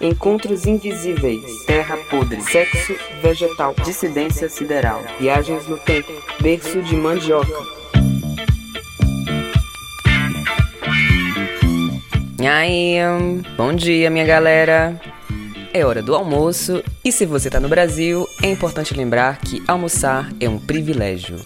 Encontros invisíveis, terra podre, sexo vegetal, dissidência sideral, viagens no tempo, berço de mandioca. E aí, bom dia, minha galera. É hora do almoço e se você tá no Brasil, é importante lembrar que almoçar é um privilégio.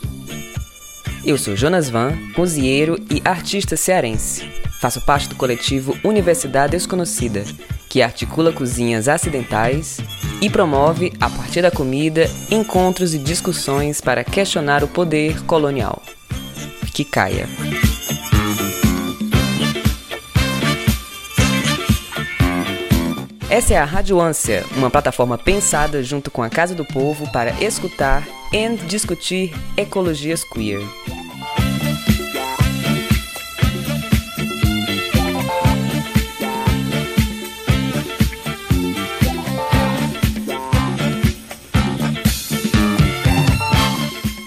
Eu sou Jonas Van, cozinheiro e artista cearense. Faço parte do coletivo Universidade Desconhecida, que articula cozinhas acidentais e promove, a partir da comida, encontros e discussões para questionar o poder colonial. Que caia. Essa é a Rádio Ânsia, uma plataforma pensada junto com a Casa do Povo para escutar e discutir ecologias queer.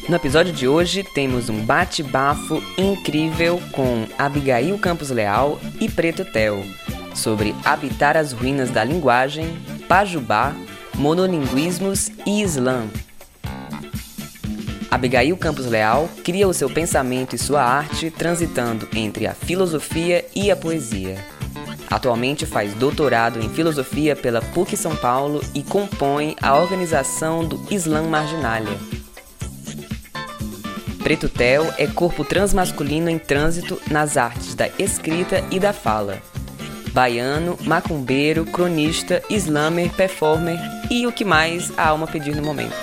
No episódio de hoje temos um bate-bafo incrível com Abigail Campos Leal e Preto Tel sobre habitar as ruínas da linguagem, pajubá, monolinguismos e islã. Abigail Campos Leal cria o seu pensamento e sua arte transitando entre a filosofia e a poesia. Atualmente faz doutorado em filosofia pela PUC São Paulo e compõe a organização do Islã Marginalia. Preto Tel é corpo transmasculino em trânsito nas artes da escrita e da fala. Baiano, macumbeiro, cronista, slammer, performer e o que mais a alma pedir no momento.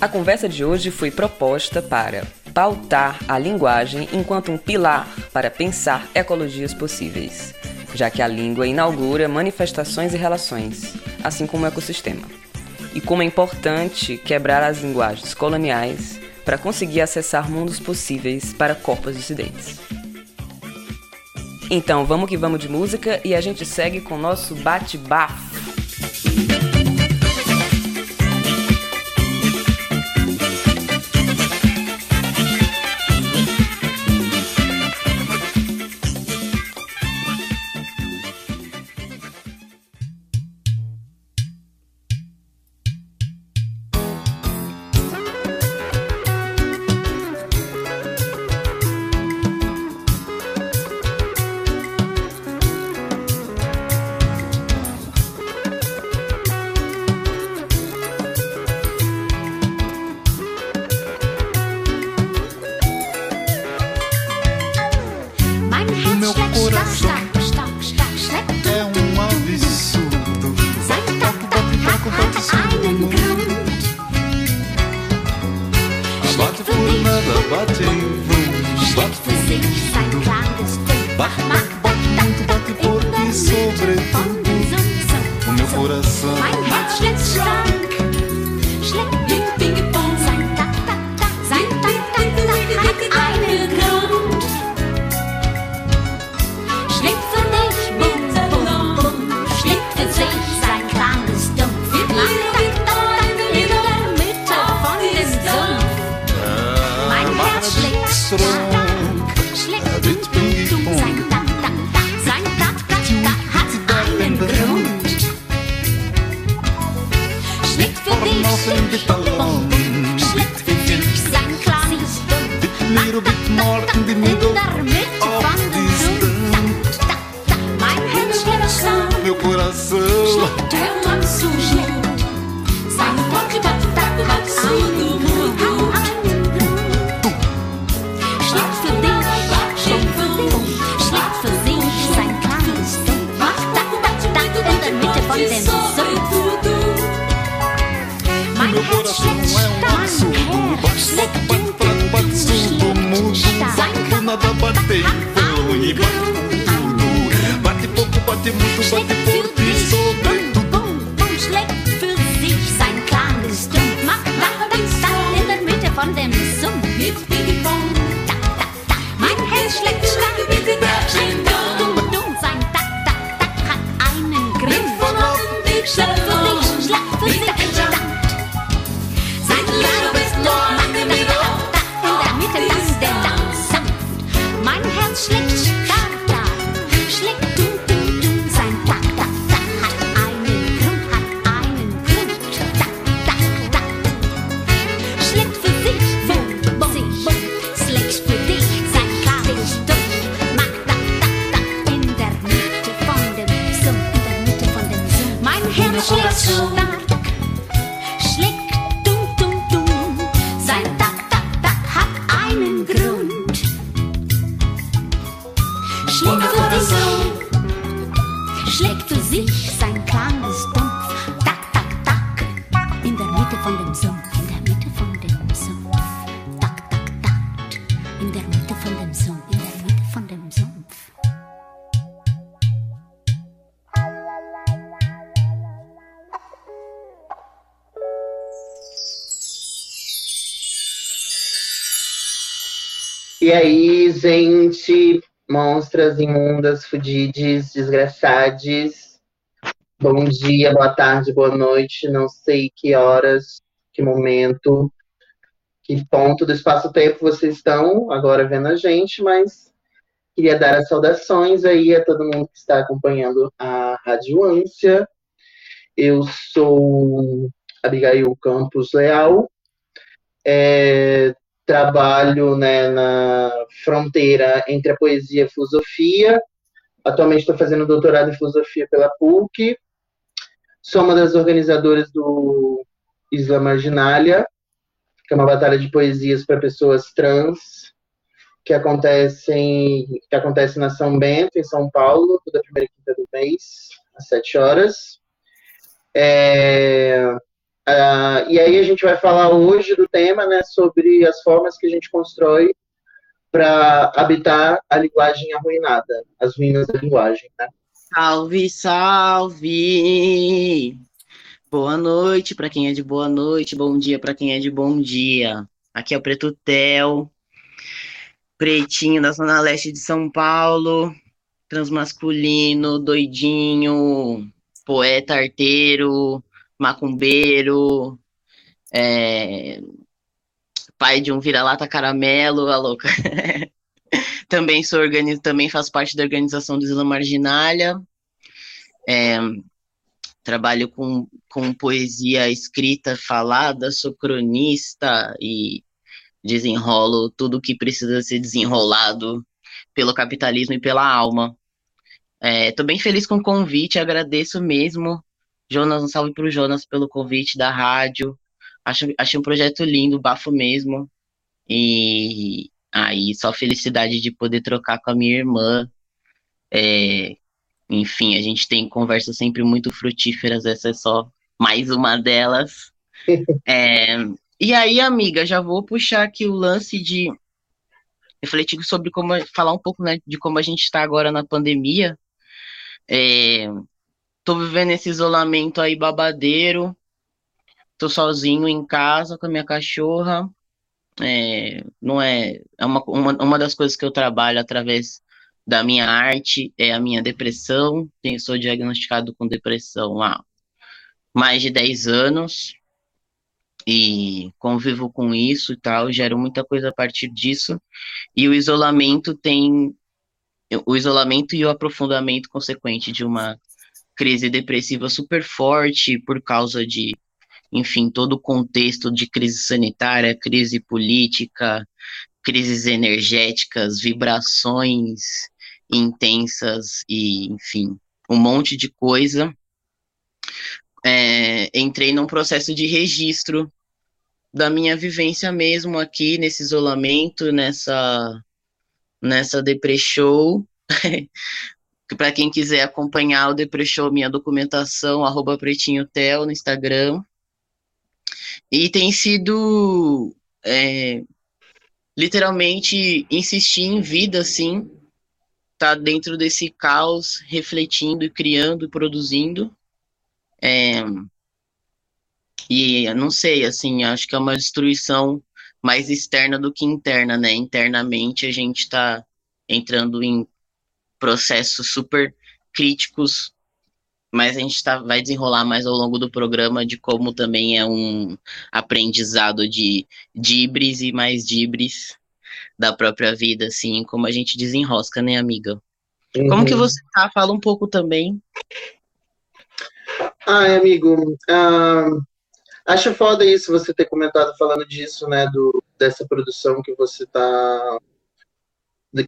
A conversa de hoje foi proposta para pautar a linguagem enquanto um pilar para pensar ecologias possíveis já que a língua inaugura manifestações e relações, assim como o ecossistema. E como é importante quebrar as linguagens coloniais para conseguir acessar mundos possíveis para corpos dissidentes. Então, vamos que vamos de música e a gente segue com o nosso bate-bafo. Squatting vroom, zwart voor zich, zak klaar de stuk. Bach, bach, bach, dank de botte voor die sobre tudo. O meu coração, mein Herz schlägt schlank, schlägt monstras imundas, fudides, desgraçades. Bom dia, boa tarde, boa noite, não sei que horas, que momento, que ponto do espaço-tempo vocês estão agora vendo a gente, mas queria dar as saudações aí a todo mundo que está acompanhando a Rádio Ânsia. Eu sou Abigail Campos Leal, é, trabalho né, na fronteira entre a poesia e a filosofia. Atualmente estou fazendo doutorado em filosofia pela PUC. Sou uma das organizadoras do Isla Marginália, que é uma batalha de poesias para pessoas trans, que acontece, em, que acontece na São Bento, em São Paulo, toda primeira quinta do mês, às sete horas. É, Uh, e aí a gente vai falar hoje do tema, né, sobre as formas que a gente constrói para habitar a linguagem arruinada, as ruínas da linguagem, né? Salve, salve! Boa noite para quem é de boa noite, bom dia para quem é de bom dia. Aqui é o Preto Tel, pretinho da Zona Leste de São Paulo, transmasculino, doidinho, poeta arteiro, macumbeiro, é, pai de um vira-lata caramelo, a louca. também sou organiz... também faço parte da organização do Isla Marginália. É, trabalho com, com poesia escrita, falada, sou cronista e desenrolo tudo que precisa ser desenrolado pelo capitalismo e pela alma. Estou é, bem feliz com o convite, agradeço mesmo Jonas, um salve pro Jonas pelo convite da rádio. Acho, achei um projeto lindo, bafo mesmo. E aí, só felicidade de poder trocar com a minha irmã. É, enfim, a gente tem conversas sempre muito frutíferas, essa é só mais uma delas. É, e aí, amiga, já vou puxar aqui o lance de refletir sobre como falar um pouco né, de como a gente está agora na pandemia. É, tô vivendo esse isolamento aí babadeiro. Tô sozinho em casa com a minha cachorra. É, não é, é uma, uma, uma das coisas que eu trabalho através da minha arte é a minha depressão. Eu sou diagnosticado com depressão há mais de 10 anos e convivo com isso e tal, gero muita coisa a partir disso. E o isolamento tem o isolamento e o aprofundamento consequente de uma crise depressiva super forte por causa de, enfim, todo o contexto de crise sanitária, crise política, crises energéticas, vibrações intensas e, enfim, um monte de coisa. É, entrei num processo de registro da minha vivência mesmo aqui nesse isolamento, nessa nessa depressão, para quem quiser acompanhar o Depressou minha documentação, arroba pretinhotel no Instagram. E tem sido é, literalmente insistir em vida, assim, tá dentro desse caos, refletindo criando produzindo. É, e não sei, assim, acho que é uma destruição mais externa do que interna, né? Internamente a gente está entrando em processos super críticos, mas a gente tá, vai desenrolar mais ao longo do programa de como também é um aprendizado de dibres e mais dibres da própria vida, assim, como a gente desenrosca, né, amiga? Uhum. Como que uhum. você tá? Fala um pouco também. Ai, amigo, uh, acho foda isso, você ter comentado falando disso, né, do, dessa produção que você tá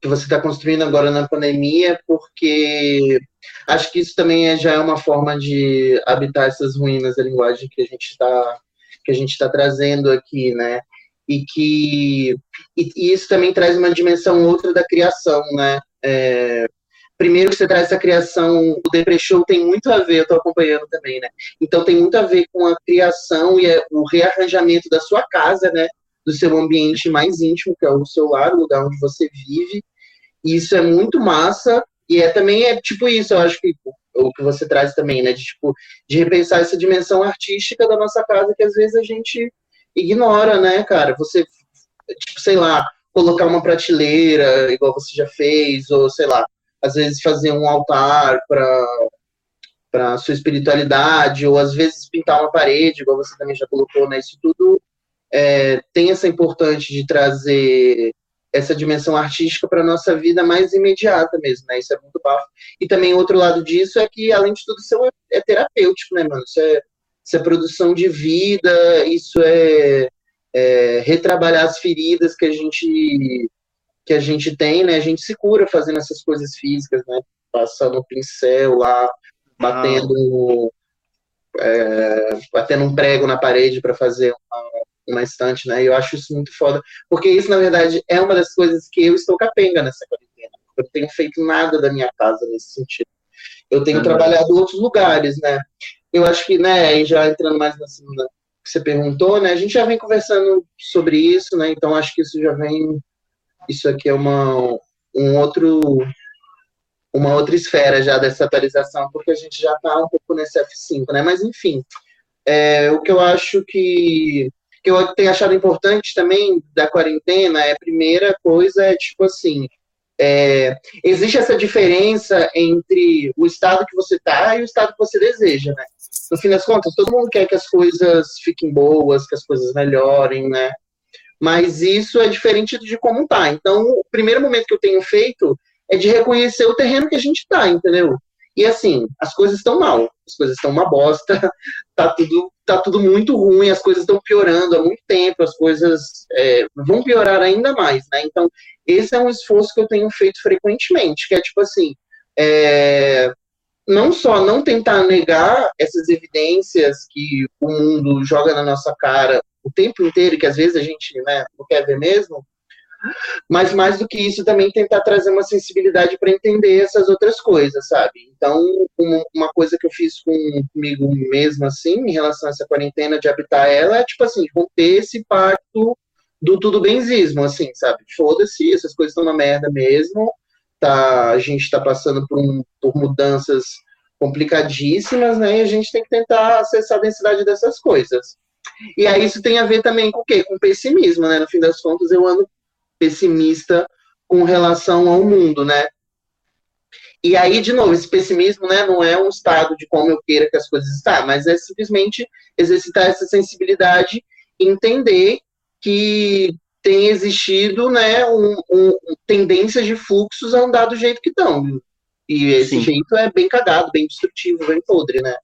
que você está construindo agora na pandemia, porque acho que isso também é, já é uma forma de habitar essas ruínas da linguagem que a gente está que a gente está trazendo aqui, né? E que e, e, isso também traz uma dimensão outra da criação, né? É, primeiro que você traz essa criação, o Depre Show tem muito a ver, eu estou acompanhando também, né? Então tem muito a ver com a criação e o rearranjamento da sua casa, né? Do seu ambiente mais íntimo, que é o seu lar, o lugar onde você vive. E isso é muito massa. E é também é tipo isso, eu acho que o que você traz também, né? De, tipo, de repensar essa dimensão artística da nossa casa que às vezes a gente ignora, né, cara? Você, tipo, sei lá, colocar uma prateleira, igual você já fez, ou sei lá, às vezes fazer um altar para para sua espiritualidade, ou às vezes pintar uma parede, igual você também já colocou, né? Isso tudo é, tem essa importância de trazer essa dimensão artística para nossa vida mais imediata mesmo, né? Isso é muito bafo. E também outro lado disso é que, além de tudo, isso é, é terapêutico, né, mano? Isso é, isso é produção de vida, isso é, é retrabalhar as feridas que a gente que a gente tem, né? A gente se cura fazendo essas coisas físicas, né? Passando o pincel lá, batendo, é, batendo um prego na parede para fazer uma, uma estante, né? Eu acho isso muito foda, porque isso, na verdade, é uma das coisas que eu estou capenga nessa quarentena. Eu tenho feito nada da minha casa nesse sentido. Eu tenho uhum. trabalhado em outros lugares, né? Eu acho que, né, já entrando mais na segunda que você perguntou, né? A gente já vem conversando sobre isso, né? Então acho que isso já vem. Isso aqui é uma, um outro uma outra esfera já dessa atualização, porque a gente já está um pouco nesse F5, né? Mas, enfim, é, o que eu acho que, que eu tenho achado importante também da quarentena é a primeira coisa é, tipo assim, é, existe essa diferença entre o estado que você está e o estado que você deseja, né? No fim das contas, todo mundo quer que as coisas fiquem boas, que as coisas melhorem, né? Mas isso é diferente de como tá. Então, o primeiro momento que eu tenho feito é de reconhecer o terreno que a gente está, entendeu? E assim, as coisas estão mal, as coisas estão uma bosta, tá tudo, tá tudo muito ruim, as coisas estão piorando há muito tempo, as coisas é, vão piorar ainda mais, né? Então, esse é um esforço que eu tenho feito frequentemente, que é tipo assim, é, não só não tentar negar essas evidências que o mundo joga na nossa cara o tempo inteiro, que às vezes a gente né, não quer ver mesmo, mas mais do que isso, também tentar trazer uma sensibilidade para entender essas outras coisas, sabe? Então, uma coisa que eu fiz comigo mesmo, assim, em relação a essa quarentena de habitar ela, é tipo assim, romper esse pacto do tudo benzismo, assim, sabe? Foda-se, essas coisas estão na merda mesmo, tá, a gente está passando por, um, por mudanças complicadíssimas, né? E a gente tem que tentar acessar a densidade dessas coisas. E aí isso tem a ver também com o quê? Com pessimismo, né? No fim das contas, eu ando pessimista com relação ao mundo, né? E aí, de novo, esse pessimismo né, não é um estado de como eu queira que as coisas estão, mas é simplesmente exercitar essa sensibilidade e entender que tem existido né, um, um, tendências de fluxos a andar do jeito que estão. E esse Sim. jeito é bem cagado, bem destrutivo, bem podre, né?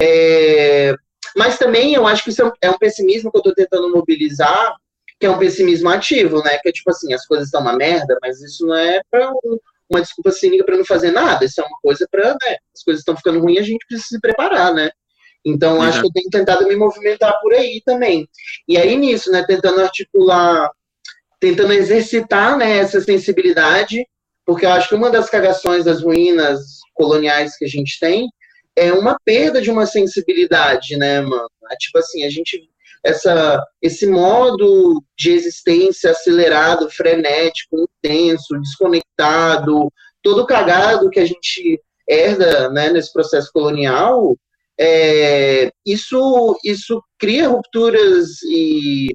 É, mas também eu acho que isso é um, é um pessimismo que eu estou tentando mobilizar que é um pessimismo ativo, né? Que é tipo assim, as coisas estão uma merda, mas isso não é pra um, uma desculpa cínica para não fazer nada, isso é uma coisa para, né? As coisas estão ficando ruins, a gente precisa se preparar, né? Então, uhum. acho que eu tenho tentado me movimentar por aí também. E aí, nisso, né, tentando articular, tentando exercitar né, essa sensibilidade, porque eu acho que uma das cagações das ruínas coloniais que a gente tem é uma perda de uma sensibilidade, né, mano? É tipo assim, a gente essa, esse modo de existência acelerado, frenético, intenso, desconectado, todo cagado que a gente herda né, nesse processo colonial, é, isso, isso cria rupturas e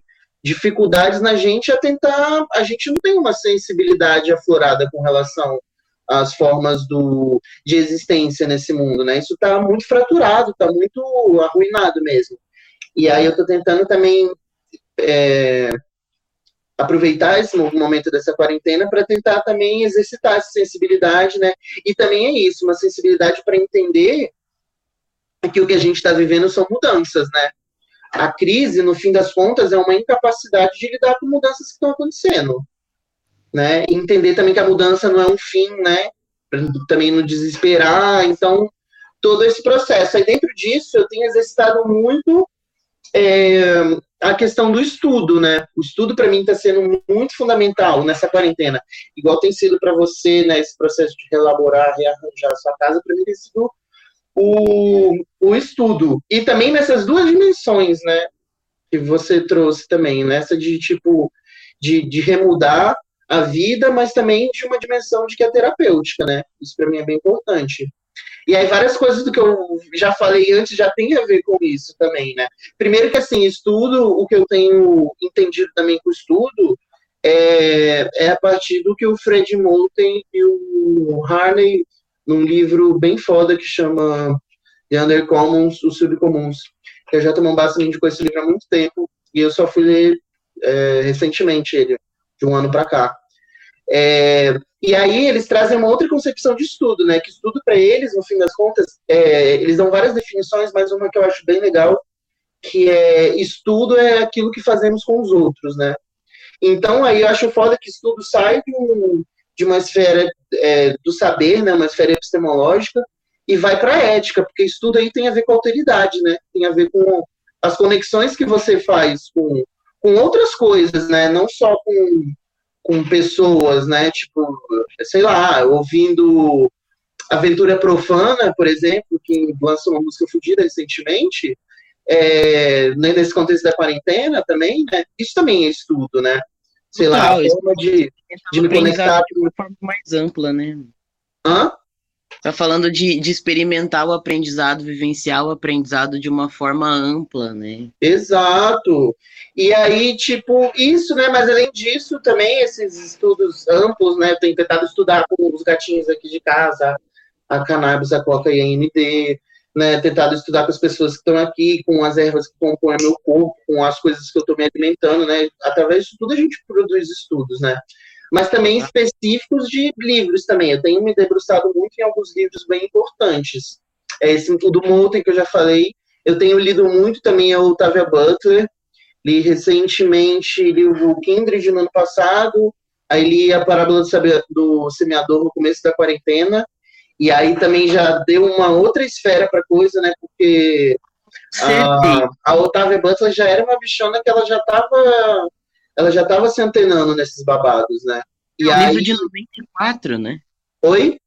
dificuldades na gente a tentar. A gente não tem uma sensibilidade aflorada com relação às formas do, de existência nesse mundo, né? Isso está muito fraturado, está muito arruinado mesmo. E aí eu estou tentando também é, aproveitar esse momento dessa quarentena para tentar também exercitar essa sensibilidade, né? E também é isso, uma sensibilidade para entender que o que a gente está vivendo são mudanças, né? A crise, no fim das contas, é uma incapacidade de lidar com mudanças que estão acontecendo, né? E entender também que a mudança não é um fim, né? Pra também não desesperar, então todo esse processo. Aí dentro disso eu tenho exercitado muito é, a questão do estudo, né? O estudo para mim está sendo muito fundamental nessa quarentena, igual tem sido para você, né? Esse processo de reelaborar, rearranjar a sua casa, para mim tem sido o, o estudo. E também nessas duas dimensões, né? Que você trouxe também, nessa de tipo de, de remudar a vida, mas também de uma dimensão de que é terapêutica, né? Isso para mim é bem importante. E aí várias coisas do que eu já falei antes já tem a ver com isso também, né? Primeiro que assim, estudo, o que eu tenho entendido também com estudo, é, é a partir do que o Fred Moulton e o Harney, num livro bem foda que chama The Undercommons, Os Subcomuns, que a Jota Mombassa me indicou esse livro há muito tempo, e eu só fui ler é, recentemente ele, de um ano para cá. É, e aí eles trazem uma outra concepção de estudo, né? Que estudo para eles, no fim das contas, é, eles dão várias definições, mas uma que eu acho bem legal, que é estudo é aquilo que fazemos com os outros, né? Então aí eu acho foda que estudo sai de, um, de uma esfera é, do saber, né? Uma esfera epistemológica e vai para a ética, porque estudo aí tem a ver com alteridade, né? Tem a ver com as conexões que você faz com, com outras coisas, né? Não só com com pessoas, né? Tipo, sei lá, ouvindo Aventura Profana, por exemplo, que lançou uma música fodida recentemente, é, né, nesse contexto da quarentena também, né? Isso também é estudo, né? Sei Total, lá, a forma de, de me conectar. De uma forma mais ampla, né? Hã? Tá falando de, de experimentar o aprendizado, vivenciar o aprendizado de uma forma ampla, né? Exato. E aí, tipo, isso, né? Mas além disso, também esses estudos amplos, né? Eu tenho tentado estudar com os gatinhos aqui de casa, a cannabis, a coca e a MD, né? Tentado estudar com as pessoas que estão aqui, com as ervas que compõem meu corpo, com as coisas que eu estou me alimentando, né? Através disso tudo a gente produz estudos, né? mas também específicos de livros também. Eu tenho me debruçado muito em alguns livros bem importantes. É esse do Moulton que eu já falei. Eu tenho lido muito também a Octavia Butler. Li recentemente li o Kindred no ano passado. Aí li a Parábola do Semeador no começo da quarentena. E aí também já deu uma outra esfera para coisa, né? Porque a, a Otávia Butler já era uma bichona que ela já estava ela já estava se antenando nesses babados, né? E é um aí... livro de 94, né? Oi?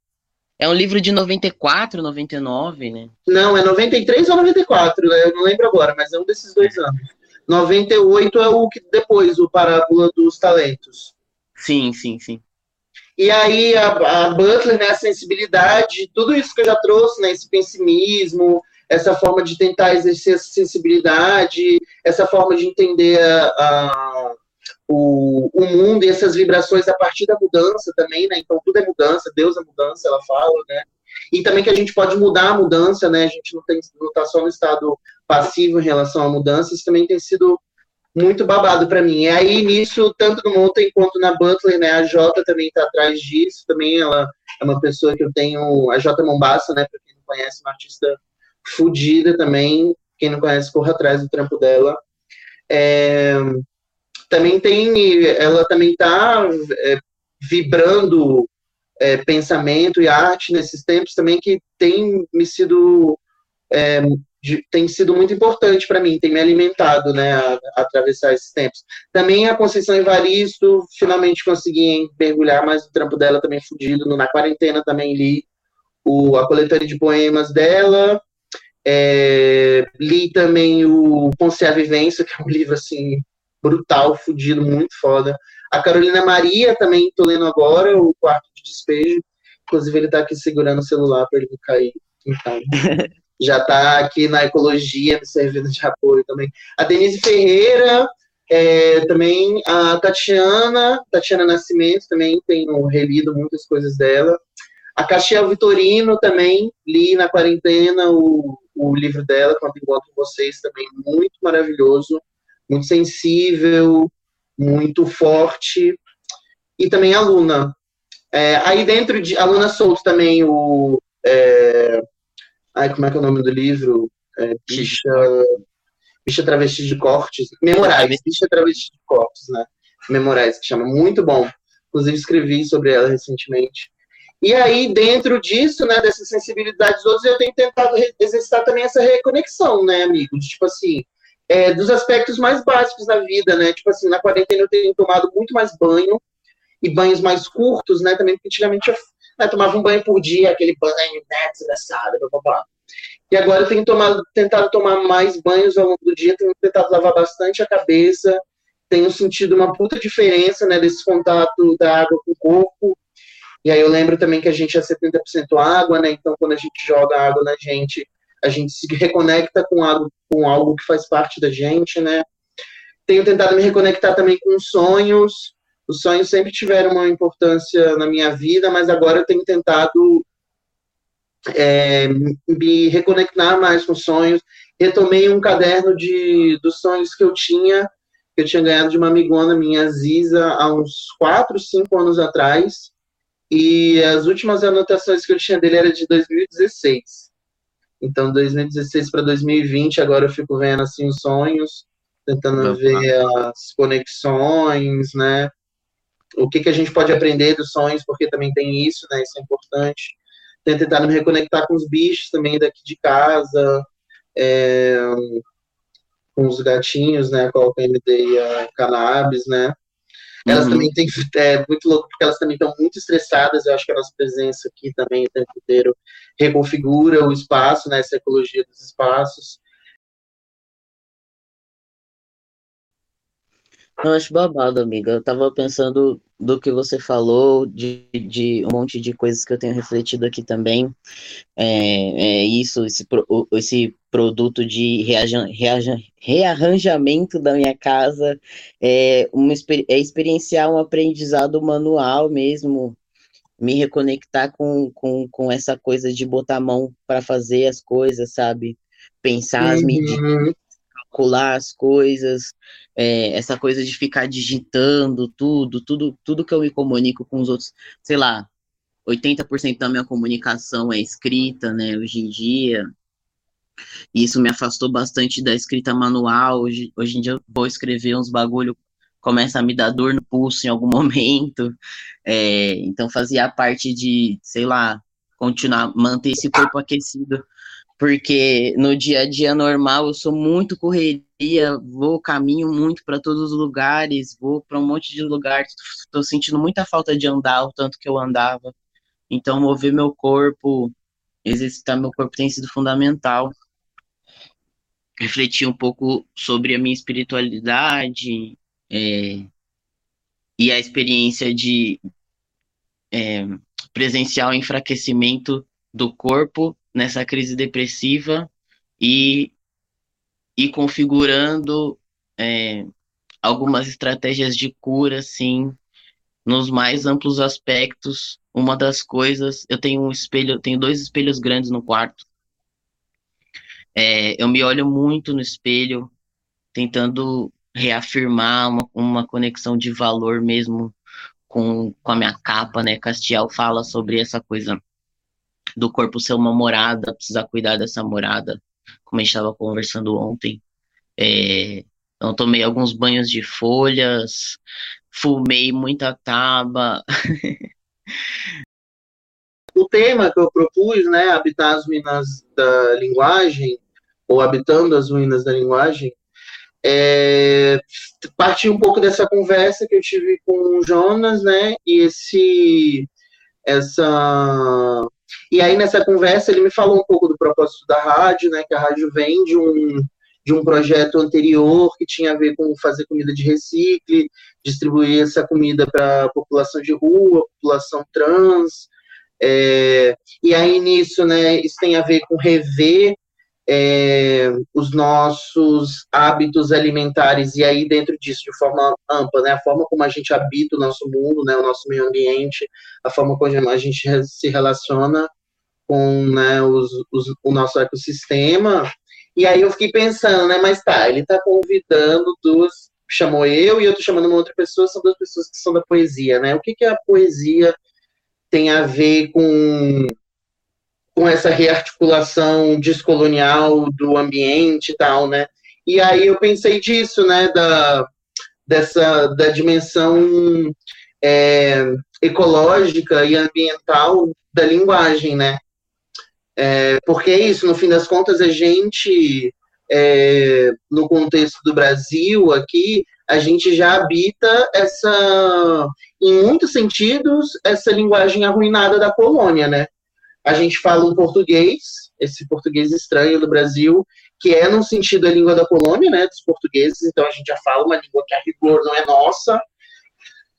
É um livro de 94, 99, né? Não, é 93 ou 94, né? eu não lembro agora, mas é um desses dois anos. 98 é o que depois, o Parábola dos Talentos. Sim, sim, sim. E aí a, a Butler, né, a sensibilidade, tudo isso que eu já trouxe, né, esse pessimismo, essa forma de tentar exercer essa sensibilidade, essa forma de entender a, a o, o mundo e essas vibrações a partir da mudança também, né? Então tudo é mudança, Deus é mudança, ela fala, né? E também que a gente pode mudar a mudança, né? A gente não tem não está só no estado passivo em relação à mudança, isso também tem sido muito babado para mim. E aí nisso, tanto no Mountain quanto na Butler, né? A Jota também está atrás disso, também ela é uma pessoa que eu tenho, a Jota Mombassa, né? Para quem não conhece, uma artista fodida também. Quem não conhece, corra atrás do trampo dela. É, também tem, ela também está é, vibrando é, pensamento e arte nesses tempos também que tem me sido é, tem sido muito importante para mim, tem me alimentado, né, a, a, atravessar esses tempos. Também a Conceição Evaristo, finalmente consegui mergulhar mais no trampo dela também fudido, na quarentena também li o, a coletânea de poemas dela, é, li também o Ponce a Vivência, que é um livro, assim, brutal, fudido, muito foda. A Carolina Maria também tô lendo agora, o quarto de despejo. Inclusive, ele tá aqui segurando o celular para ele não cair. Então, já tá aqui na ecologia, me servindo de apoio também. A Denise Ferreira, é, também a Tatiana, Tatiana Nascimento, também tenho relido muitas coisas dela. A Caxiel Vitorino também, li na quarentena o, o livro dela, quando encontro vocês, também muito maravilhoso muito sensível, muito forte, e também a Luna. É, aí dentro de a Luna solto também o. É, ai, como é que é o nome do livro? É, bicha, bicha Travesti de Cortes. Memorais, Bicha Travesti de Cortes, né? Memorais, que chama. Muito bom. Inclusive escrevi sobre ela recentemente. E aí, dentro disso, né, dessas sensibilidades outras, eu tenho tentado exercitar também essa reconexão, né, amigo? Tipo assim, é, dos aspectos mais básicos da vida, né? Tipo assim, na quarentena eu tenho tomado muito mais banho e banhos mais curtos, né? Também, porque antigamente né, tomava um banho por dia, aquele banho né, desgraçado, blá, blá, blá. E agora eu tenho tomado, tentado tomar mais banhos ao longo do dia, tenho tentado lavar bastante a cabeça, tenho sentido uma puta diferença, né, desse contato da água com o corpo. E aí eu lembro também que a gente é 70% água, né? Então quando a gente joga água na gente, a gente se reconecta com algo, com algo que faz parte da gente, né? Tenho tentado me reconectar também com sonhos, os sonhos sempre tiveram uma importância na minha vida, mas agora eu tenho tentado é, me reconectar mais com sonhos. Retomei um caderno de, dos sonhos que eu tinha, que eu tinha ganhado de uma amigona minha, Ziza, há uns 4, 5 anos atrás. E as últimas anotações que eu tinha dele era de 2016. Então, 2016 para 2020, agora eu fico vendo assim os sonhos, tentando uhum. ver as conexões, né? O que, que a gente pode aprender dos sonhos, porque também tem isso, né? Isso é importante. Tenho tentado me reconectar com os bichos também daqui de casa, é, com os gatinhos, né? Com a MD e a cannabis, né? Elas uhum. também têm, é muito louco, porque elas também estão muito estressadas. Eu acho que a nossa presença aqui também o tempo inteiro reconfigura o espaço, né, essa ecologia dos espaços. Eu acho babado, amiga. Eu tava pensando do que você falou, de, de um monte de coisas que eu tenho refletido aqui também. É, é isso, esse, esse produto de reaja, reaja, rearranjamento da minha casa, é, uma, é experienciar um aprendizado manual mesmo, me reconectar com, com, com essa coisa de botar a mão para fazer as coisas, sabe? Pensar uhum. as medidas, calcular as coisas, é, essa coisa de ficar digitando tudo, tudo, tudo que eu me comunico com os outros, sei lá, 80% da minha comunicação é escrita, né, hoje em dia. E isso me afastou bastante da escrita manual. Hoje, hoje em dia eu vou escrever uns bagulho, começa a me dar dor no pulso em algum momento. É, então fazia parte de, sei lá, continuar, manter esse corpo aquecido porque no dia a dia normal eu sou muito correria, vou caminho muito para todos os lugares, vou para um monte de lugares, estou sentindo muita falta de andar, o tanto que eu andava. Então mover meu corpo, exercitar meu corpo tem sido fundamental. Refletir um pouco sobre a minha espiritualidade é, e a experiência de é, presenciar o enfraquecimento do corpo nessa crise depressiva e, e configurando é, algumas estratégias de cura, sim, nos mais amplos aspectos. Uma das coisas, eu tenho um espelho, tenho dois espelhos grandes no quarto. É, eu me olho muito no espelho, tentando reafirmar uma, uma conexão de valor mesmo com, com a minha capa, né? Castiel fala sobre essa coisa do corpo ser uma morada, precisar cuidar dessa morada, como a gente estava conversando ontem. É, então, tomei alguns banhos de folhas, fumei muita taba. o tema que eu propus, né, habitar as ruínas da linguagem, ou habitando as ruínas da linguagem, é, um pouco dessa conversa que eu tive com o Jonas, né, e esse, essa e aí, nessa conversa, ele me falou um pouco do propósito da rádio, né? Que a rádio vem de um, de um projeto anterior que tinha a ver com fazer comida de recicle, distribuir essa comida para a população de rua, população trans. É, e aí, nisso, né, isso tem a ver com rever é, os nossos hábitos alimentares, e aí dentro disso, de forma ampla, né, a forma como a gente habita o nosso mundo, né, o nosso meio ambiente, a forma como a gente se relaciona com né, os, os, o nosso ecossistema, e aí eu fiquei pensando, né, mas tá, ele tá convidando duas, chamou eu e eu tô chamando uma outra pessoa, são duas pessoas que são da poesia, né, o que que a poesia tem a ver com com essa rearticulação descolonial do ambiente e tal, né? E aí eu pensei disso, né, da, dessa, da dimensão é, ecológica e ambiental da linguagem, né? É, porque é isso, no fim das contas, a gente, é, no contexto do Brasil aqui, a gente já habita essa, em muitos sentidos, essa linguagem arruinada da colônia, né? A gente fala um português, esse português estranho do Brasil, que é no sentido da língua da colônia, né, dos portugueses, então a gente já fala uma língua que a rigor não é nossa,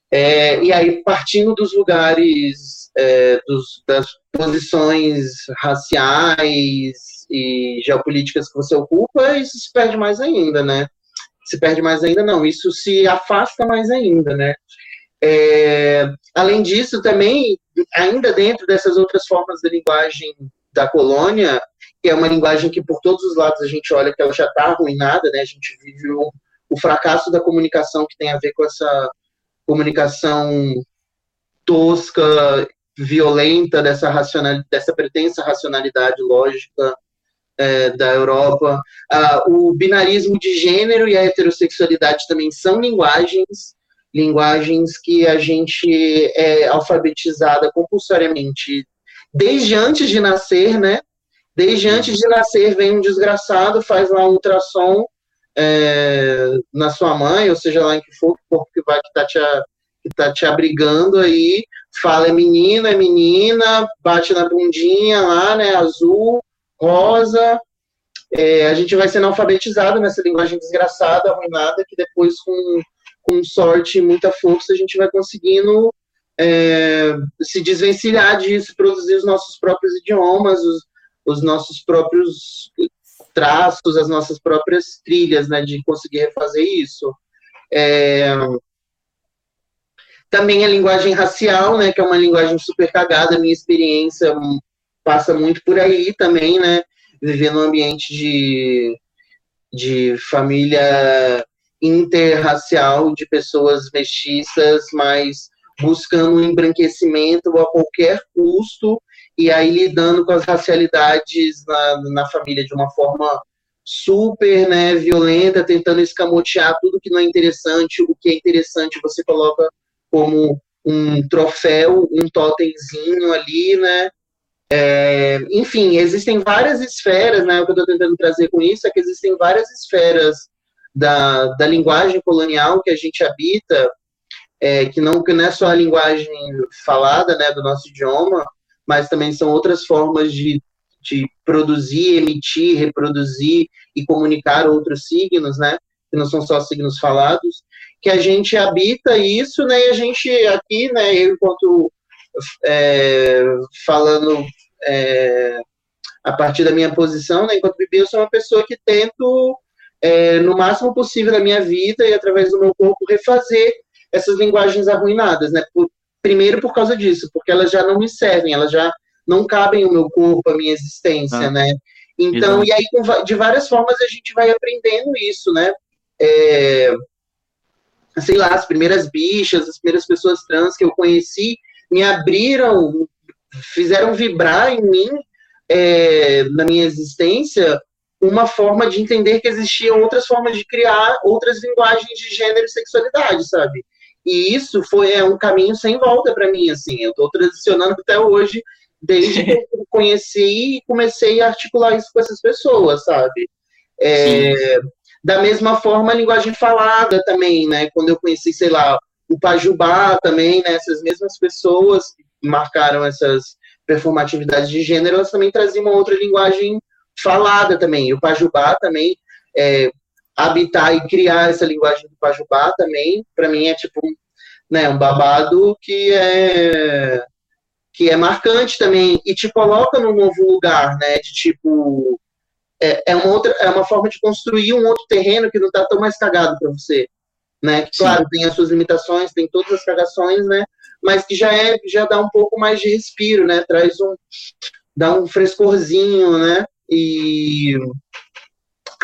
é, e aí partindo dos lugares, é, dos, das posições raciais e geopolíticas que você ocupa, isso se perde mais ainda, né, se perde mais ainda não, isso se afasta mais ainda, né, É, além disso, também, ainda dentro dessas outras formas de linguagem da colônia, que é uma linguagem que por todos os lados a gente olha que ela já está arruinada, né? A gente vive o, o fracasso da comunicação que tem a ver com essa comunicação tosca, violenta dessa racional, dessa pretensa racionalidade lógica é, da Europa. Ah, o binarismo de gênero e a heterossexualidade também são linguagens, linguagens que a gente é alfabetizada compulsoriamente desde antes de nascer, né? Desde antes de nascer vem um desgraçado, faz lá um ultrassom é, na sua mãe, ou seja lá em que for, que corpo que vai que tá te, que tá te abrigando aí, fala é menina, é menina, bate na bundinha lá, né? Azul, rosa. É, a gente vai sendo alfabetizado nessa linguagem desgraçada, arruinada, que depois, com, com sorte e muita força, a gente vai conseguindo é, se desvencilhar disso, produzir os nossos próprios idiomas, os, os nossos próprios traços, as nossas próprias trilhas, né, de conseguir refazer isso. É, também a linguagem racial, né, que é uma linguagem super cagada, minha experiência passa muito por aí também, né, viver num ambiente de, de família interracial, de pessoas mestiças, mas buscando um embranquecimento a qualquer custo, e aí lidando com as racialidades na, na família de uma forma super né, violenta, tentando escamotear tudo que não é interessante, o que é interessante você coloca como um troféu, um totemzinho ali, né? É, enfim, existem várias esferas, né? O que eu estou tentando trazer com isso é que existem várias esferas da, da linguagem colonial que a gente habita, é, que, não, que não é só a linguagem falada, né, do nosso idioma, mas também são outras formas de, de produzir, emitir, reproduzir e comunicar outros signos, né? Que não são só signos falados, que a gente habita isso, né? E a gente aqui, né? Eu enquanto é, falando é, a partir da minha posição, né? Enquanto Bibi, eu sou uma pessoa que tento é, no máximo possível da minha vida e através do meu corpo refazer essas linguagens arruinadas, né? Por, primeiro por causa disso, porque elas já não me servem, elas já não cabem no meu corpo, a minha existência, ah, né? Então, exatamente. e aí de várias formas a gente vai aprendendo isso, né? É, sei lá, as primeiras bichas, as primeiras pessoas trans que eu conheci me abriram, fizeram vibrar em mim, é, na minha existência, uma forma de entender que existiam outras formas de criar outras linguagens de gênero e sexualidade, sabe? E isso foi é, um caminho sem volta para mim, assim. Eu estou transicionando até hoje, desde que eu conheci e comecei a articular isso com essas pessoas, sabe? É, da mesma forma, a linguagem falada também, né? Quando eu conheci, sei lá, o Pajubá também, né? Essas mesmas pessoas que marcaram essas performatividades de gênero, elas também traziam uma outra linguagem falada também. E o Pajubá também, é, habitar e criar essa linguagem do Pajubá também, para mim é tipo né, um babado que é que é marcante também e te coloca num novo lugar, né, de tipo é, é uma outra é uma forma de construir um outro terreno que não está tão mais cagado para você, né? Que, claro, tem as suas limitações, tem todas as cagações, né? Mas que já é já dá um pouco mais de respiro, né? Traz um dá um frescorzinho, né? E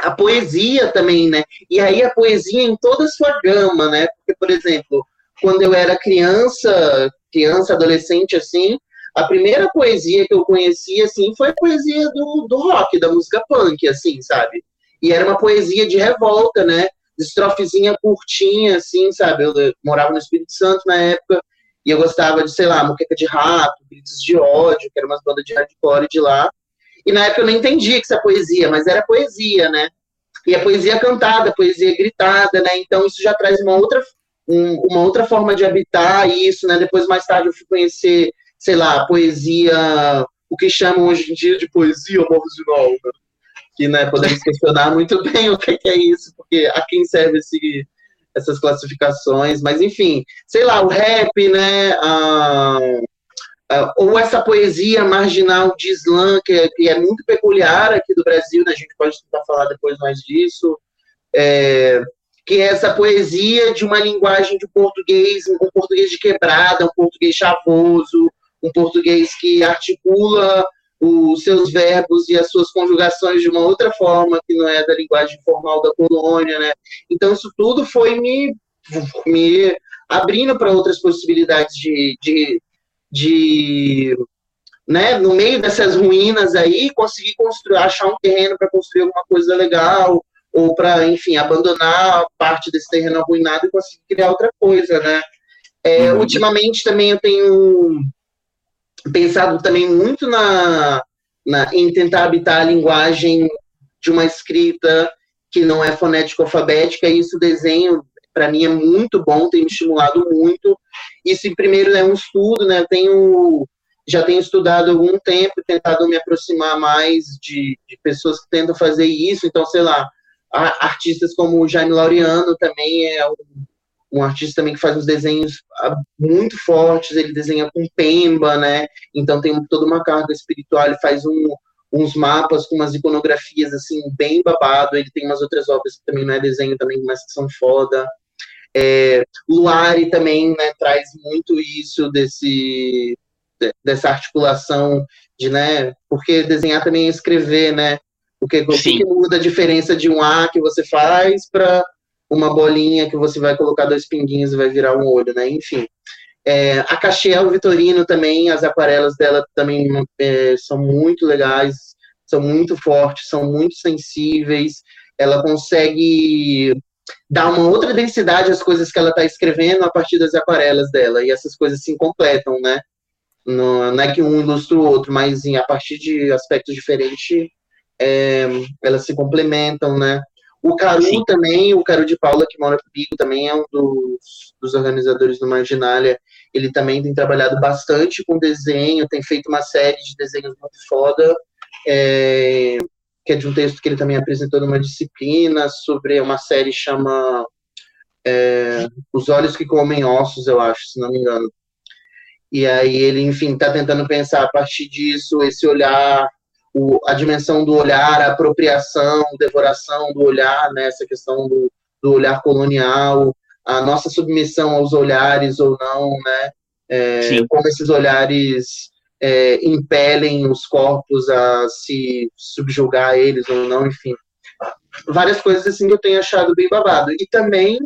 a poesia também, né? E aí a poesia em toda a sua gama, né? Porque, por exemplo, quando eu era criança, criança, adolescente, assim, a primeira poesia que eu conheci, assim, foi a poesia do, do rock, da música punk, assim, sabe? E era uma poesia de revolta, né? Estrofezinha curtinha, assim, sabe? Eu, morava no Espírito Santo na época, e eu gostava de, sei lá, Moqueca de Rato, Gritos de Ódio, que eram umas bandas de hardcore de lá. E na época eu não entendia que isso é poesia, mas era poesia, né? E a poesia cantada, a poesia gritada, né? Então isso já traz uma outra, um, uma outra forma de habitar isso, né? Depois, mais tarde, eu fui conhecer, sei lá, a poesia, o que chamam hoje em dia de poesia marginal, né? Que, né, podemos questionar muito bem o que é isso, porque a quem serve esse, essas classificações, mas enfim, sei lá, o rap, né? A, Uh, ou essa poesia marginal de slam, que é, que é, muito peculiar aqui do Brasil, né? a gente pode tentar falar depois mais disso, é, que é essa poesia de uma linguagem de português, um português de quebrada, um português chavoso, um português que articula os seus verbos e as suas conjugações de uma outra forma, que não é da linguagem formal da colônia, né? Então, isso tudo foi me, me abrindo para outras possibilidades de, de, de né, no meio dessas ruínas aí, conseguir construir, achar um terreno para construir alguma coisa legal, ou para, enfim, abandonar parte desse terreno arruinado e conseguir criar outra coisa, né? É, uhum. Ultimamente também eu tenho pensado também muito na, na, em tentar habitar a linguagem de uma escrita que não é fonética alfabética, e isso desenho para mim é muito bom, tem me estimulado muito. Isso primeiro é um estudo, né? Eu tenho já tenho estudado algum tempo, tentado me aproximar mais de, de pessoas que tentam fazer isso. Então, sei lá, artistas como o Jaime Laureano também é um, um, artista também que faz uns desenhos ah, muito fortes, ele desenha com pemba, né? Então tem toda uma carga espiritual, ele faz um, uns mapas com umas iconografias assim bem babado, ele tem umas outras obras que também não é desenho também, mas que são foda. É, Luari também né, traz muito isso desse dessa articulação de, né, porque desenhar também é escrever, né, o que, o que muda a diferença de um A que você faz para uma bolinha que você vai colocar dois pinguinhos e vai virar um olho, né? Enfim. É, a Caxiel Vitorino também, as aquarelas dela também é, são muito legais, são muito fortes, são muito sensíveis. Ela consegue dar uma outra densidade às coisas que ela está escrevendo a partir das aquarelas dela, e essas coisas se completam, né? Não, não é que um ilustra o outro, mas a partir de aspectos diferentes é, elas se complementam, né? O Caru Sim. também, o Caru de Paula, que mora comigo, também é um dos, dos organizadores do Marginália. Ele também tem trabalhado bastante com desenho, tem feito uma série de desenhos muito foda, é, que é de um texto que ele também apresentou numa disciplina sobre uma série chama é, Os Olhos que Comem Ossos, eu acho, se não me engano. E aí ele, enfim, está tentando pensar a partir disso, esse olhar o, a dimensão do olhar, a apropriação, devoração do olhar, né, essa questão do, do olhar colonial, a nossa submissão aos olhares ou não, né, é, como esses olhares é, impelem os corpos a se subjugar a eles ou não, enfim. Várias coisas assim que eu tenho achado bem babado. E também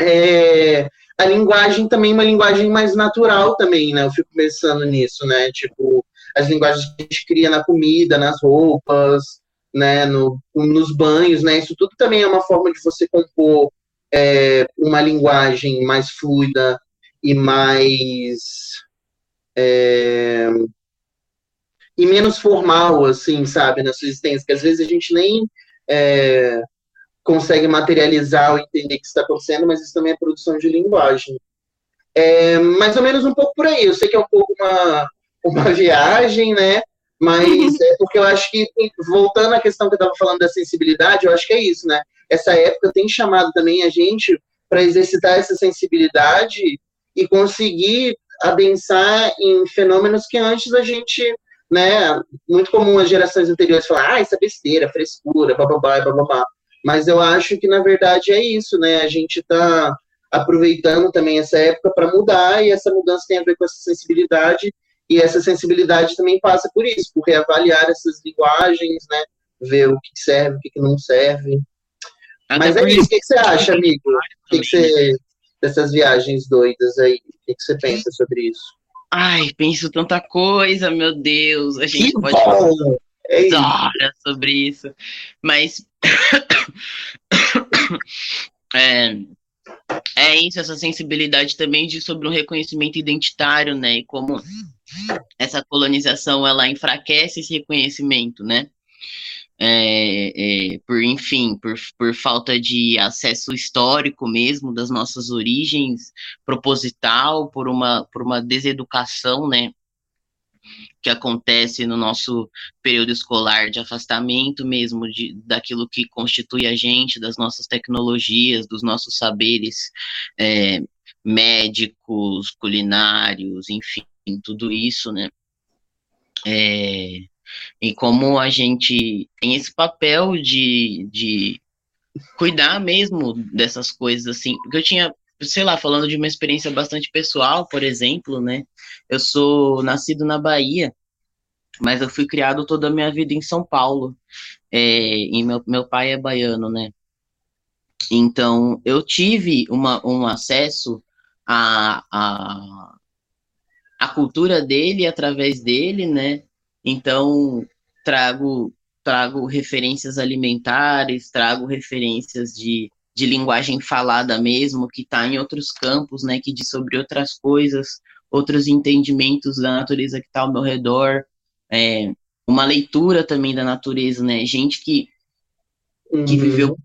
é, a linguagem também uma linguagem mais natural também, né? Eu fico pensando nisso, né? Tipo, as linguagens que a gente cria na comida, nas roupas, né, no, nos banhos, né, isso tudo também é uma forma de você compor é, uma linguagem mais fluida e mais é, e menos formal, assim, sabe, na sua existência, que às vezes a gente nem é, consegue materializar ou entender o que está acontecendo, mas isso também é produção de linguagem. É mais ou menos um pouco por aí. Eu sei que é um pouco uma, uma viagem, né? Mas é porque eu acho que, voltando à questão que eu estava falando da sensibilidade, eu acho que é isso, né? Essa época tem chamado também a gente para exercitar essa sensibilidade e conseguir adensar em fenômenos que antes a gente, né, muito comum as gerações anteriores falar, ah, isso é besteira, frescura, bababá, bababá. Mas eu acho que, na verdade, é isso, né? A gente está aproveitando também essa época para mudar e essa mudança tem a ver com essa sensibilidade e essa sensibilidade também passa por isso, por reavaliar essas linguagens, né? Ver o que serve, o que não serve. Mas é isso, o que, você acha, amigo? O que, que você, dessas viagens doidas aí, que, que você pensa sobre isso? Ai, penso tanta coisa, meu Deus. A gente que pode bom. falar é sobre isso. Mas é, é isso, essa sensibilidade também de sobre um reconhecimento identitário, né? E como essa colonização ela enfraquece esse reconhecimento, né? É, é, por enfim, por, por falta de acesso histórico mesmo das nossas origens, proposital, por uma, por uma deseducação, né, que acontece no nosso período escolar de afastamento mesmo de, daquilo que constitui a gente, das nossas tecnologias, dos nossos saberes é, médicos, culinários, enfim, tudo isso, né? É, e como a gente tem esse papel de, de cuidar mesmo dessas coisas, assim, porque eu tinha, sei lá, falando de uma experiência bastante pessoal, por exemplo, né, eu sou nascido na Bahia, mas eu fui criado toda a minha vida em São Paulo, é, e meu, meu pai é baiano, né, então eu tive uma, um acesso a, a, a cultura dele através dele, né, então trago trago referências alimentares, trago referências de, de linguagem falada mesmo, que está em outros campos, né, que diz sobre outras coisas, outros entendimentos da natureza que está ao meu redor, é, uma leitura também da natureza, né, gente que, uhum. que viveu